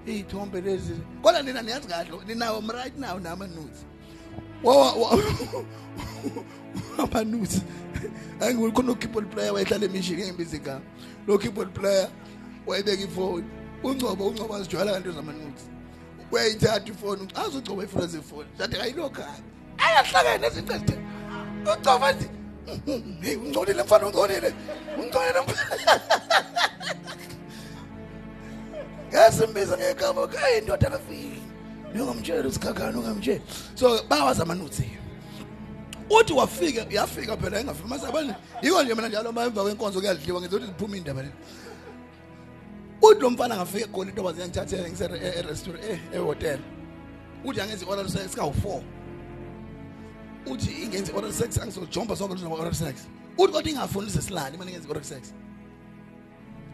S1: Iy'thombe lezi. Kodwa nina niyazi kahle ninawo right now nama notes ama notes angiwuli khona ukeyboard player wayehlala emishini ngembizi igama lo keyboard player. Wayebeka ifoni ungcobo ungcobo azijwayela kanto zama notes uyayithatha ifoni uthi azogcoba ifoni zefoni zathi ayilokhaya ayahlangene nezicethe ucoba athi hey ungcolile mfana ungcolile ungcolile mfana. Ngasimbiza ngegama kayi indoda kafiki ngingamtshela usikhakhana ungamtsheli so bawazi amanutsi uthi wafika yafika phela engafika masabani yiko nje mina njalo uma emva kwenkonzo kuyadliwa ngizothi ziphuma indaba le. Uthi lo mfana ngafika egoli intoba ziyangithathela ngise-restaurant ehotel. Uthi angenzi i-oral sex kawu-four uthi ingenzi i-oral sex angizojomba sonke luzoma oral sex uthi kodwa ingafuni sesilali uma ningenzi i-oral sex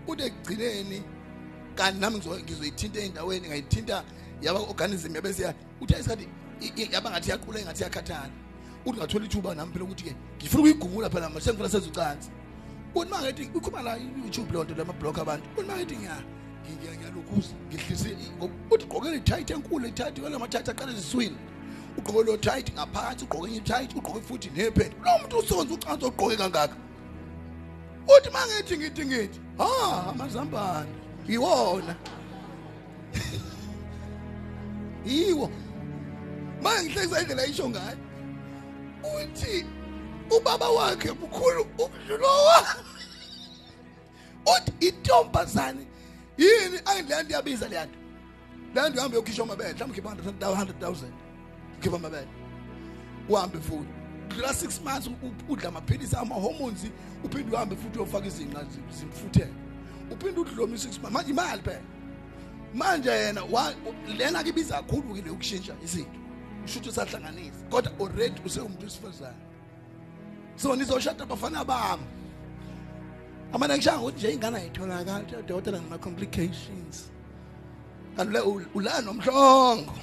S1: uthi ekugcineni kanti nami ngizo- ngizoyithinta ey'ndaweni ngayithinta yaba organism yabe siya uthi ayisikhathi yaba ngathi yaqula engathi yakhathala uthi ngathola ithuba nami phela ukuthi-ke ngifuna ukuyigumula phela manje sengifuna senza ucansi uthi mangathi ukhuma la YouTube lonto lama-block abantu uthi mangathi ngiya ngiya- ngiyalokhuza ngihlise uthi gqokele i-tight enkulu i-tight kwala ma-tight aqala eziswini ugqoke lo tight ngaphansi ugqoke enye i-tight ugqoke futhi nephenda lo muntu usonze ucansi ogqoke kangaka? Uthi mangithi ngithi ngithi ha amazambane iwona yiwo. Manje ngihlekisa indlela ayisho ngayo uthi ubaba wakhe mkhulu umdlulowa uthi intombazane yini nto iyabiza leya nto? Leya nto uhambe yokhishwa amabele mhlawumbe ukhipha 100,000 ukhipha amabele. Uhambe futhi. Dlula 6 months udla amaphilisi ama-hormones uphinde uhambe futhi uyofaka izinqa zi- zifuthele uphinde udlome 6 months. Manje imali phela. Manje yena lena ke ibiza kakhulu ke le ukushintsha izinto. Usho ukuthi usahlanganisa kodwa already usewumuntu wesifazane. So nizoshada abafana bami. Amane ngishanga ukuthi nje ingane ayitholakali udokotela ngama-complications. Kanti le ul- ula nomhlongo.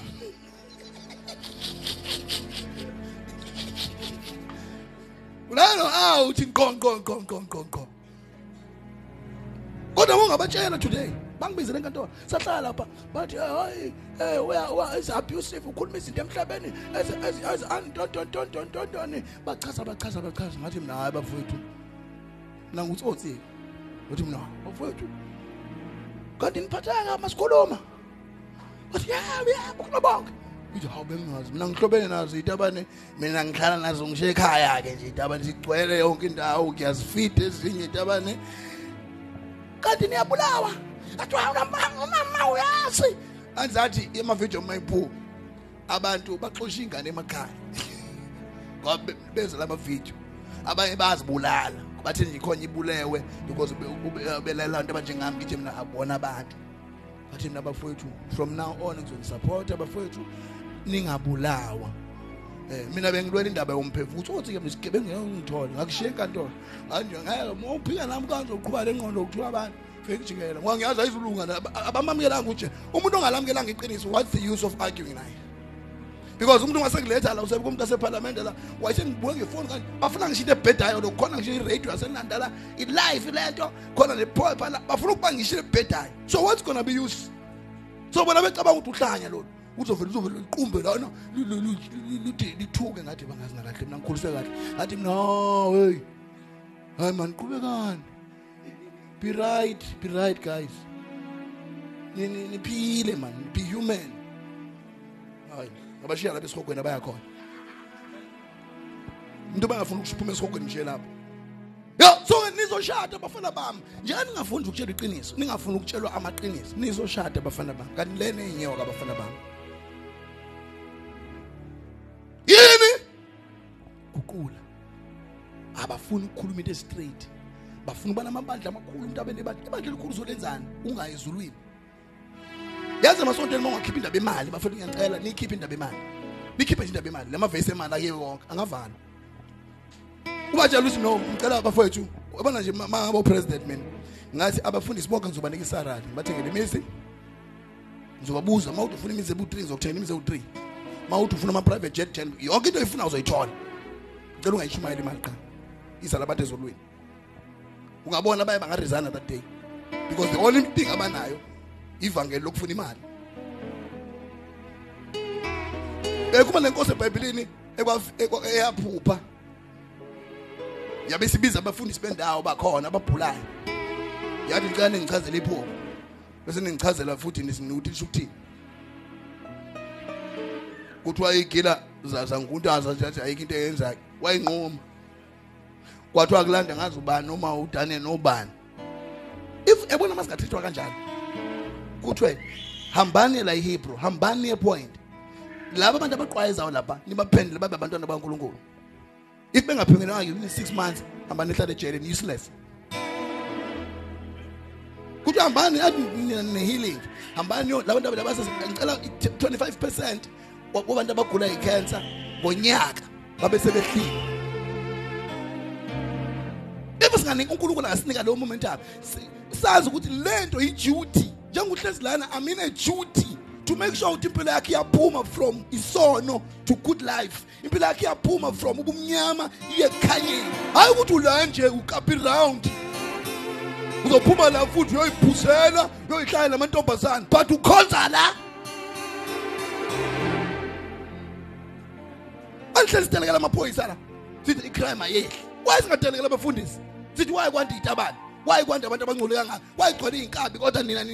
S1: Ulano awu uthi nqo nqo nqo nqo nqo nqo kodwa ungabatshela today bangibizele enkantolo sahlala lapha. Bathi hayi eh uya uya is abusive ukhuluma izinto emhlabeni as antontontontontoni bachaza bachaza bachaza. Ngathi mina hayi bafowethu. Mina ngutsotsi. Uthi mina bafowethu. Kanti niphatheka masikhuluma. Bathi yebo yebo khuluma bonke. Ngithi hawu bengingazi. Mina ngihlobene nazo itabane. Mina ngihlala nazo ngisho ekhaya ke nje itabane. Sigcwele yonke indawo ngiyazifida ezinye itabane. Kanti niyabulawa. Athi hawu namama umama uyazi. Anzathi emavidiyo mayiphuma abantu baxosha ingane emakhaya. Ngoba be- benza lama video abanye bazibulala bathi nje khona ibulewe because belela abantu abanjengami ngithi mina abona abantu. Bathi mina bafowethu from now on ngizonisupport abafowethu ningabulawa. Eh mina bengilwela indaba yomphefumlo uthi ke misigebengu ngiyongithola ngakushiya enkantolo. Kanje ngeke mawuphika nami kanje uqhubha lengqondo ukuthiwa abantu. Fake jikela ngoba ngiyazi ayizulunga abamamukelanga uje umuntu ongalamukelanga iqiniso what's the use of arguing naye? Because umuntu ungasekuletha la usebuka umuntu aseparlamente la wayese ngibuke ngefoni kanti bafuna ngisho into ebhedayo lo khona ngisho iradio yasenanda la i-live lento khona nepoa phala bafuna ukuba ngisho ebhedayo. So what's gonna be use? So bona becabanga ukuthi uhlanya lolu uzovela uzovela liqumbe lana li- li- li- li- lithi lithuke ngathi bangazi nakahle mina ngikhulise kahle. Ngathi mina "Oh, hey hayi man qhubekani. Be right be right guys. Ni- ni- niphile man. Be human. Hayi abashiya lapha esihogweni abayakhona into bangafuni ukuphuma esihogweni nje lapho ya so nizoshada abafana bami. Njani ningafuni ukutshelwa iqiniso? Ningafuni ukutshelwa amaqiniso. Nizoshada abafana bami. Kanti lena eyinyoka abafana bami. Yini? Guqula abafuni ukukhuluma into straight bafuna ukuba namabandla amakhulu umuntu abe nebandla ibandla elikhulu uzolenzani ungayi yazi emasontweni uma ungakhipha indaba emali bafuna ngiyacela niyikhiphe indaba emali nikhiphe nje indaba emali lamavesi emali ake wonke angavalwa. Ubatshela ukuthi no ngicela abafowethu ubona nje ma ngaba president mina ngathi abafundisi bonke ngizobanika isarali ngibathengele imizi ngizobabuza uma uthi ufuna imizi ebu-3 ngizokuthenga imizi ewu-3 uma uthi ufuna ama-private jet 10 yonke into oyifuna uzoyithola. Ngicela ungayishumayela imali qha. Isa labantu ezolweni ungabona baye bangaresigna that day because the only thing abanayo ivangeli lokufuna imali bekuba nenkosi ebhayibhelini ekwa- ekwa- eyaphupha yabe sibiza abafundisi bendawo bakhona ababhulayo yathi ngicela ningichazele iphupho bese ningichazela futhi nisinokuthi lisho ukuthini kuthiwa igila zanguntaza zathi ayikho into eyenzayo wayinqoma kwathiwa kulanda ngazi ubani noma udane nobani. If yabona masingathethwa kanjalo kuthiwe hambani la ihebrew hambani epoint. Laba abantu abaqwayezayo lapha nibaphendule babe abantwana bakankulunkulu. If bengaphengelanga yini six months hambani ehlala ejeleni useless. Kuthi hambani athi nina ne-healing hambani yo labantu abase ngicela i-25 percent wabantu abagula yi-cancer ngonyaka babe sebehlile. If singanika unkulunkulu angasinika leyo momentum si- sazi ukuthi lento i-duty njengokuhlezi lana i'm in a duty to make sure ukuthi impilo yakhe iyaphuma from isono to good life. Impilo yakhe iyaphuma from ubumnyama iye ekukhanyeni hayi ukuthi ula nje ukapi round uzophuma la futhi uyoyiphusela uyoyihlala namantombazane but ukhonza la. Alihleli sidelekela amaphoyisa la. Sithi icrime ayehli. Why singadelekela abafundisi sithi waye kwanda itabane? Waye kwanda abantu abangcole kangaka? Wayigcwele iy'nkabi? Kodwa nina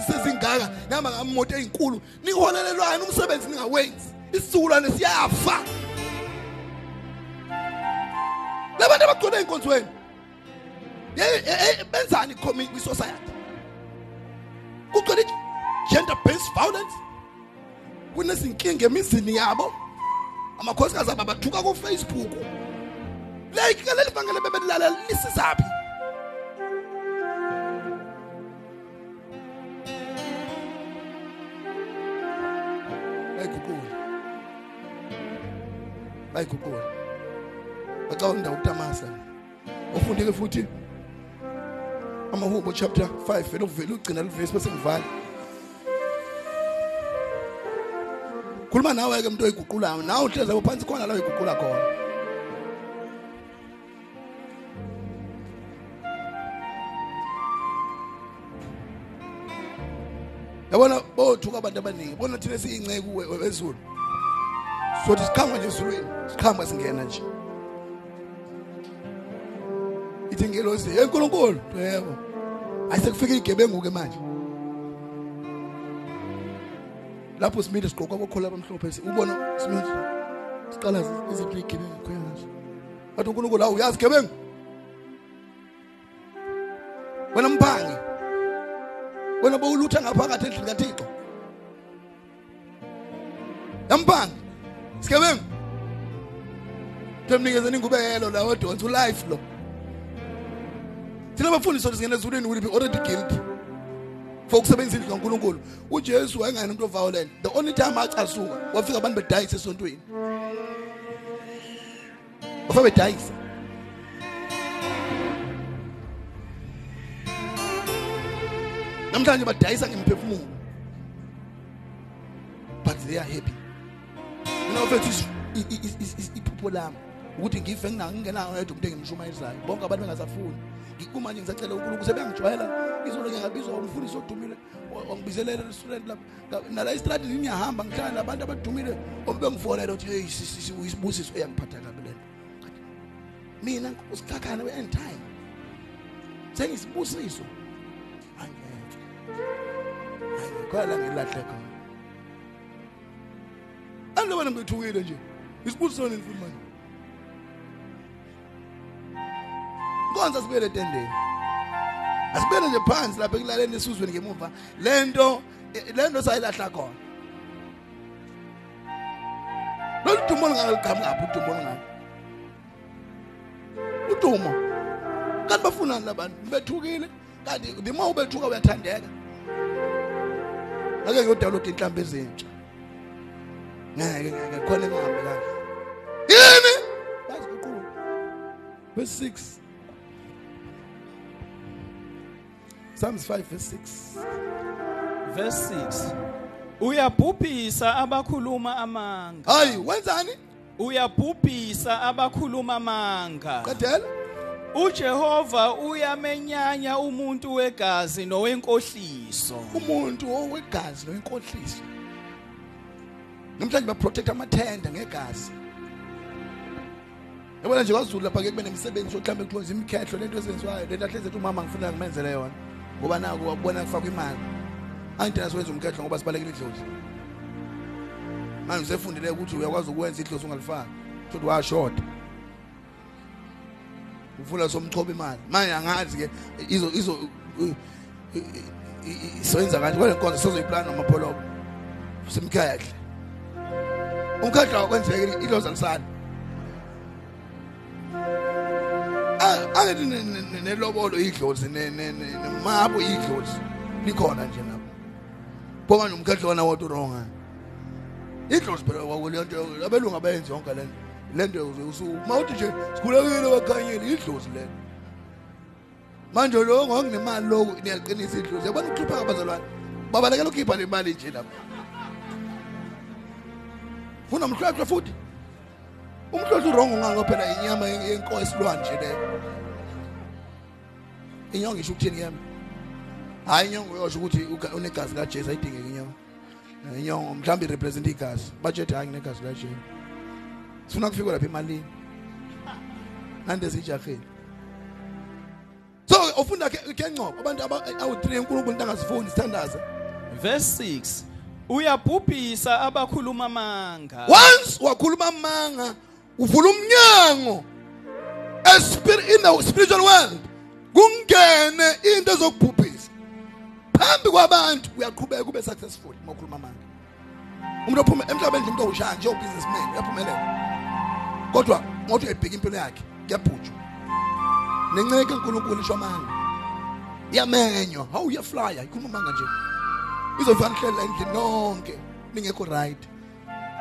S1: zisezingaka nihamba ngamoto ey'nkulu. Niholelelwani umsebenzi ningawenzi? Isizukulwane siyafa. Labantu abagcwele ey'nkonzweni ye- ye- benzani kwi-society? Kugcwele gender based violence? Kunezinkinga emizini yabo? Amakhosikazi abo bathuka kufacebook. Ke leli vangele bebelilalela lisizaphi bayiguqule bayiguqule bacawunda utamasa. Ufundeke futhi amahubo chapter 5 vele uvele ugcina livesi bese ngivala khuluma nawe ke umuntu oyiguqulayo. Nawe uhlezi phansi khona la uyiguqula khona yabona bothuka abantu abaningi bona thina siyingceke we- we- wezulu. Sothi sikhamba nje ezulwini sikhamba singena nje. Ithi ngelozi hey nkulunkulu. Yebo. Ayisekufika igebengu-ke manje. Lapho simile sigqoka abakhola abamhlophe si- ubona simile siqala iziphi igebengu khona. Nazo bathi unkulunkulu hawu uyazi gebengu wena bowulutha ngaphakathi endlini kathixo. Yamphangi sigebengu temnikezeni ingubekelo la odonsa ulife lo. Thina bafundisi sothi singena ezulwini will be already guilty. For ukusebenzisa indlu kankulunkulu. Ujesu wayengani umuntu oviolent the only time acasuka wafika abantu bedayisa esontweni. Wafika bedayisa. Namhlanje badayisa ngemphefumulo. But they are happy. Mina i- iphupho lami ukuthi ngife ngina- ngingenayo yedwa umuntu engimshumayizayo bonke abantu bengasafuni Ngi- manje ngisacela unkulunkulu sebeyangijwayela izolo ngingabizwa umfundisi odumile wangibizelela restaurant lapha. Nala istradini ngiyahamba ngihlala nabantu abadumile obengifonela ukuthi hey sisi uyisibusiso. Eyangiphatha kabi lento mina usikhakhane we-end time. Sengisibusiso khona la ngilahle khona. Andibona ngithukile nje isibusiso nini futhi manje. Konza sibuyele etendeni. Asibuyele nje phansi lapha ekulaleni esizweni ngemuva. Lento lento sayilahla khona. Lolu dumo lungaliqhamu ngaphi udumo lungaphi udumo. Kanti bafunani labantu bethukile. Kanti the more ubethuka uyathandeka. Ake ngiyodawunload inhlambi ezintsha. Ngeke ngeke khona engahambi kahle yini? Baziguqula verse 6 Psalms 5 verse 6
S2: verse 6 uyabhubhisa abakhuluma amanga.
S1: Hayi wenzani?
S2: Uyabhubhisa abakhuluma amanga.
S1: Qedela?
S2: uJehova uyamenyanya umuntu wegazi nowenkohliso.
S1: Umuntu owegazi loinkohliso namhlanje baprotect amathenda ngegazi. Yabona nje kwazulu lapha ke kube nemisebenzi yokuhlambe kuthiwa zimkhehlo lento ezenziwayo lento ahleze ethi umama ngifuna ngimenzele yona. Ngoba naku wakubona kufakwa imali. Angidina siwenza umkhehlo ngoba sibalekile idlozi. Manje usefundile ukuthi uyakwazi ukwenza idlozi ungalifaki. Futhi washoda ufuna somchoba imali. Manje angazi ke izo izo isoyenza kanje kwale nkonzo sozoyiplana nomapholobo simkhehle umkhehlo akwenzeke idlozi alisana angithi ne- ne- ne- nelobolo idlozi ne- ne- ne- nemabo idlozi likhona nje lapho. Ngoba nomkhehlo wona wodwa wrong idlozi phela wakulento abelungu abayenzi yonke lento lento mawuthi nje sikhulekile bakhanyile idlozi lento manje lo ngokunemali lokhu niyaqinisa idlozi. Yabona ukuhlupha abazalwane? Babalekela ukhipha le mali nje lapha funa umhlwahlwa futhi? Umhlwahlwa urongo ngako phela inyama yenkosi esilwane nje leyo inyongo isho ukuthini yami? Hayi inyongo yosho ukuthi uga- unegazi kajesu ayidingeki inyongo Eh, inyongo mhlawumbe irepresent igazi. Bajethi hayi nginegazi kajesu. Sifuna kufika lapha emalini. Nande sijahile so ufunda ke ke ncoko abantu aba- awu-3 unkulunkulu into angazifuni sithandaze.
S2: Verse 6 uyabhubhisa abakhuluma amanga
S1: once wakhuluma amanga uvula umnyango. Espir- in the spiritual world kungene into ezokubhubhisa. Phambi kwabantu uyaqhubeka ube successful uma ukhuluma amanga umuntu ophuma emhlabeni nje umuntu owushaya nje ubusinessman uyaphumelela. Kodwa ngothi uyayibheka impilo yakhe kuyabhujwa. Nenceke uNkulunkulu isho amanga. Iyamenywa. Hawu uyaflya ikhuluma amanga nje. Izofana ihlela endlini nonke. Ningekho right.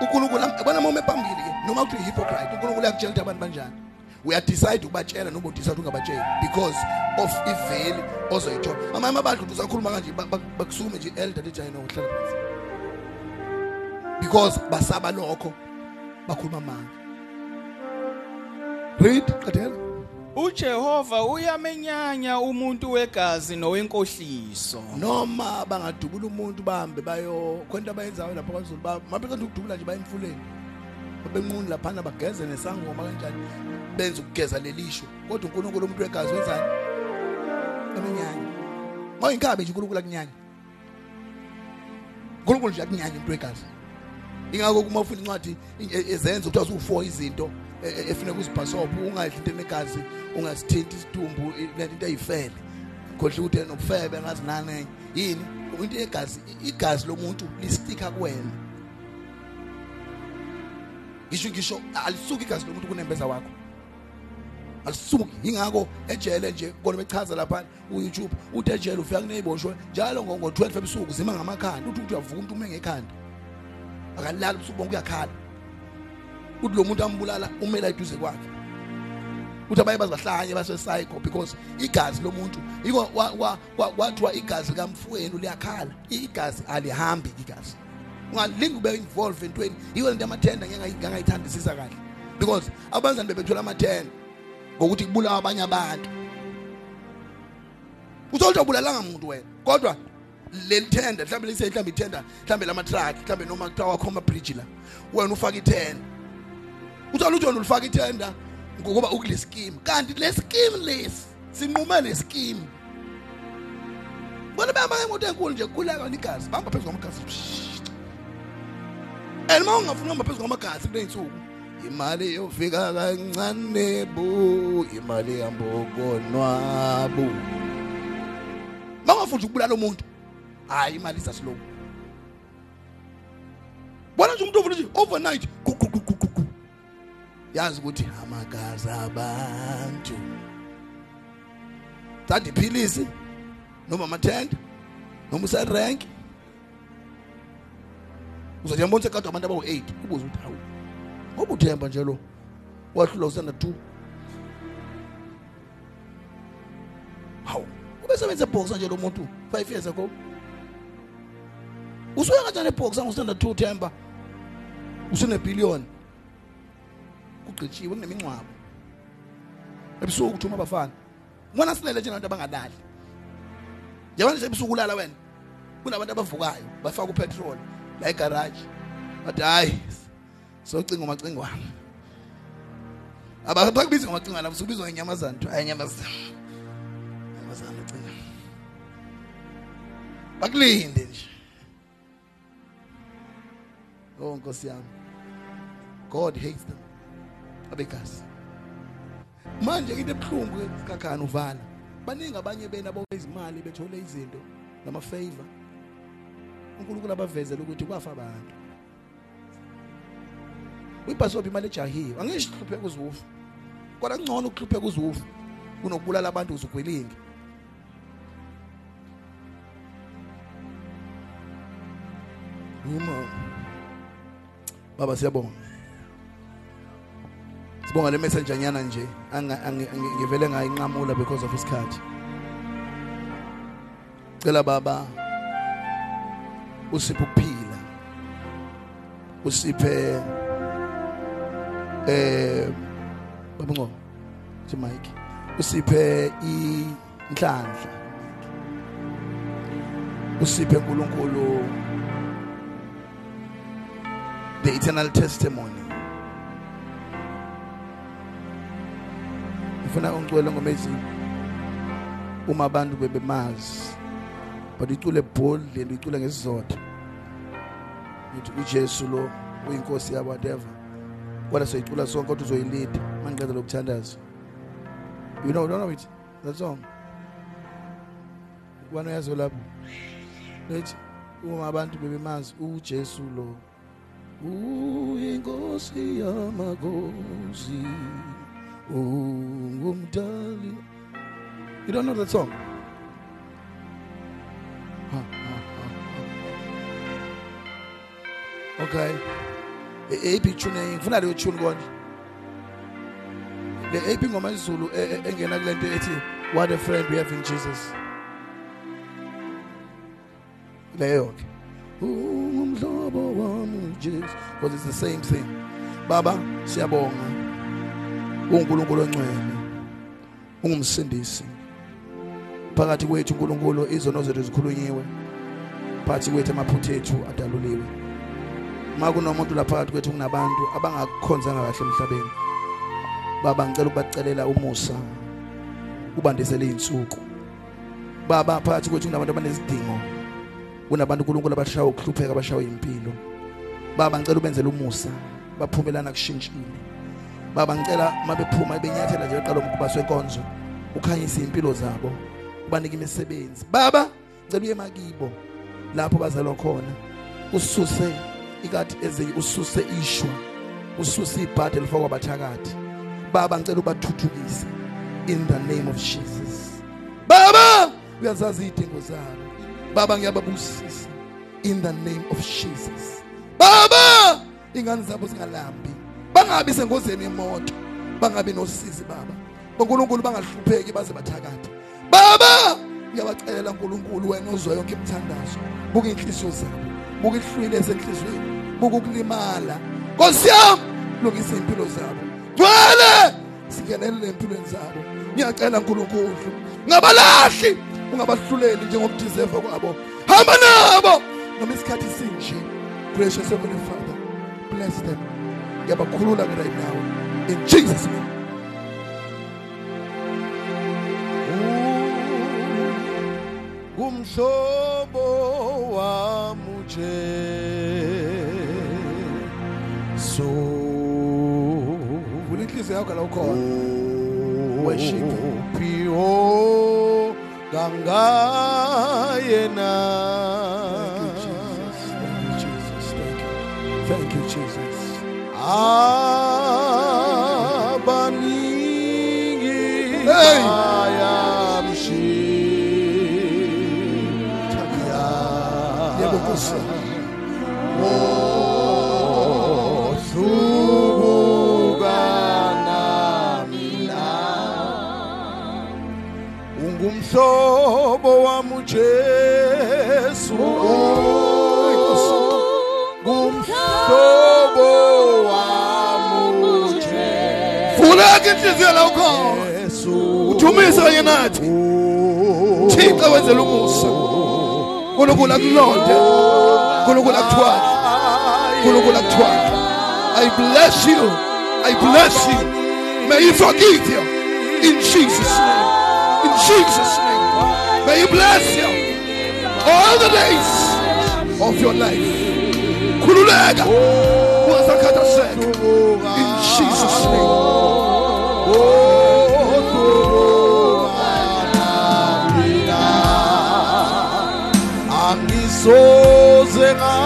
S1: uNkulunkulu yabona uma phambili ke noma kuthi hypocrite uNkulunkulu uyakutshela ukuthi abantu banjani? Uyadecide ukubatshela noma udecide ungabatsheli because of iveli ozoyithola. Amanye abantu uzakhuluma kanje ba- ba- bakusume nje elder lithi ayino uhlala phansi. Because basaba lokho bakhuluma amanga. Read qedela
S2: uJehova uyamenyanya umuntu wegazi nowenkohliso.
S1: Noma bangadubula umuntu bahambe bayo khona abayenzayo lapha kwaZulu ba mabeka ukudubula nje bayemfuleni. Babenquni laphana bageze nesangoma kanjani benza ukugeza lelisho. Kodwa uNkulunkulu umuntu wegazi wenzani? Amenyanya mawuyinkabe nje uNkulunkulu akunyanya uNkulunkulu nje akunyanya umuntu wegazi. Ingakho kuma ufuna incwadi e- ezenza ukuthi azu4 izinto e- e- efuna kuzibhasobha ungadli into enegazi ungasithinti isidumbu i- into eyifele. Khohle ukuthi nobufebe ngazi nane yini? Into yegazi igazi lomuntu listika kuwena. Ngisho ngisho alisuki igazi lomuntu kunembeza wakho. Alisuki. Ingakho ejele nje kona bechaza lapha ku-youtube uthi ejele ufika kuneyiboshwe njalo ngo-12 ebusuku zima ngamakhanda. Uthi uthi uyavuka umuntu ume ngekhanda akalala ubusuku bonke uyakhala. Uthi lo muntu ambulala umele eduze kwakhe. Uthi abaye bazahlanye base-psycho because igazi lomuntu yiko wa- wa- wa- kwathiwa igazi likamfowenu liyakhala. Igazi alihambi igazi. Ungalingi ube involve entweni. Yiyo lento yamathenda ngangayithandisisa kahle. Because abanzani bebethola amathenda ngokuthi kubulawa abanye abantu. Utholuthi abulalanga muntu wena. Kodwa leli thenda mhlawumbe lise mhlawumbe ithenda mhlawumbe lama-truck mhlawumbe noma kuthiwa wakhoma bridge la wena ufaka ithenda uthola ukuthi wena ulifaka ithenda ngokuba ukule scheme. Kanti le scheme lesi sinqume le scheme. Bona behamba ngemoto enkulu nje kukhuleka igazi bahamba phezu kwamagazi. And uma ungafuni uhamba phezu kwamagazi kule yinsuku imali yofika kancane bu imali yambokonwabu uma ungafuni ukubulala umuntu hayi imali isasiloku bona nje umuntu uvula nje overnight yazi ukuthi amagazi abantu. Tadi iphilisi noma amathenda noma userenki. Uzothi yambona sekade abantu abawu-8 ubuze ukuthi hawu ngoba uthemba nje lo wahlula usanda 2 hawu ubesebenza ebhoxa nje lo muntu 5 years ago. Usuke kanjani ebhoxa ngusanda 2 themba? Usunebhiliyoni kugqitshiwe kunemingcwabo ebusuku kuthuma abafana ngibona sinele nje abantu yabona nje ebusuku ulala wena kunabantu abavukayo bafaka upetrol la egarage bathi hayi socinga umacingwana abakubizi ngomacingwana usubizwa ngenyamazana. Kuthiwa hayi nyamazana ucinga bakulinde nje. Oh god hates them abegazi manje into ebuhlungu kakhani uvala. Baningi abanye bena izimali bethole izinto nama-favor. Unkulunkulu abavezela ukuthi kwafa abantu. Uyibhasobha imali ejahiwe angisho uhlupheka uzufu kodwa kungcono ukuhlupheka uzufu kunokubulala abantu uma baba siyabonga sibonga le messenger nyana nje ngivele ngayinqamula because of isikhathi. Cela baba usiphe ukuphila usiphe eh babongo thi Mike usiphe inhlanhla usiphe uNkulunkulu the eternal testimony. Ufuna ungcwele ngomezi uma abantu bebemazi but icule boldly and icule ngesizotha. Ngithi uJesu lo uyinkosi ya whatever. Kodwa soyicula sonke kodwa uzoyilida. Mangiqeda lokuthandaza. You know don't know it? That song? Wena uyazo lapho? Lethi uma abantu bebemazi uJesu lo uyinkosi you. Don't know that song? Okay. E AP tune ngifuna leyo tune konje. Le AP ngoma isiZulu e- e- engena kule nto ethi what a friend we have in Jesus. Leyo because it's the same thing. Baba uNkulunkulu ongcwele ungumsindisi. Phakathi kwethu uNkulunkulu izono zethu zikhulunyiwe. Phakathi kwethu amaphutha ethu adaluliwe. Uma kunomuntu lapha phakathi kwethu kunabantu abangakukhonzanga kahle emhlabeni baba ngicela ukubacelela umusa ubandisele izinsuku baba phakathi kwethu kunabantu abanezidingo kunabantu uNkulunkulu abashaya ukuhlupheka abashaya impilo baba ngicela ubenzele umusa baphumelana kushintshile. Baba ngicela mabephuma benyathela nje beqala umkuba senkonzo ukhanyisa impilo zabo ubanike imisebenzi. Baba ngicela uye makibo lapho bazalwa khona. Ususe ikati ezinye ususe ishwa ususe ibhadi elifakwa abathakathi baba ngicela ubathuthukise in the name of Jesus. Baba uyazazi idingo zabo baba ngiyababusisa in the name of Jesus. Baba ingane zabo zingalambi. Bangabi sengozeni yemoto. Bangabi nosizi baba. uNkulunkulu bangahlupheki baze bathakathe baba ngiyabacela uNkulunkulu wena ozwa yonke imithandazo buka inhliziyo zabo buka ihlwile esenhlizweni buka ukulimala. Nkosi yami lungisa impilo zabo. Gcwele singenelele empilweni zabo. Ngiyacela uNkulunkulu ngabalahli ungabahluleli njengokudeserve kwabo. Hamba nabo noma isikhathi sinje. Gracious heavenly father bless them. Ngiyabakhulula ke right now in Jesus name.
S4: Kumhlobo wamuje so
S1: vula inhliziyo yakho la ukhona. Worship.
S4: pio gangayena
S1: thank
S4: abaningi
S1: Hey!
S4: bayamshiya
S1: yebo Nkosi.
S4: Ungumhlobo wami uJesu. Ngumhlobo
S1: la ukhona nathi Thixo wenzela umusa uNkulunkulu akulonde uNkulunkulu akuthwale uNkulunkulu akuthwale I bless you. I bless you. May he forgive you. In Jesus name. In Jesus name. May he bless you. All the days of your life. Khululeka ungasakhathazeki in Jesus name
S4: i'm the sozinha.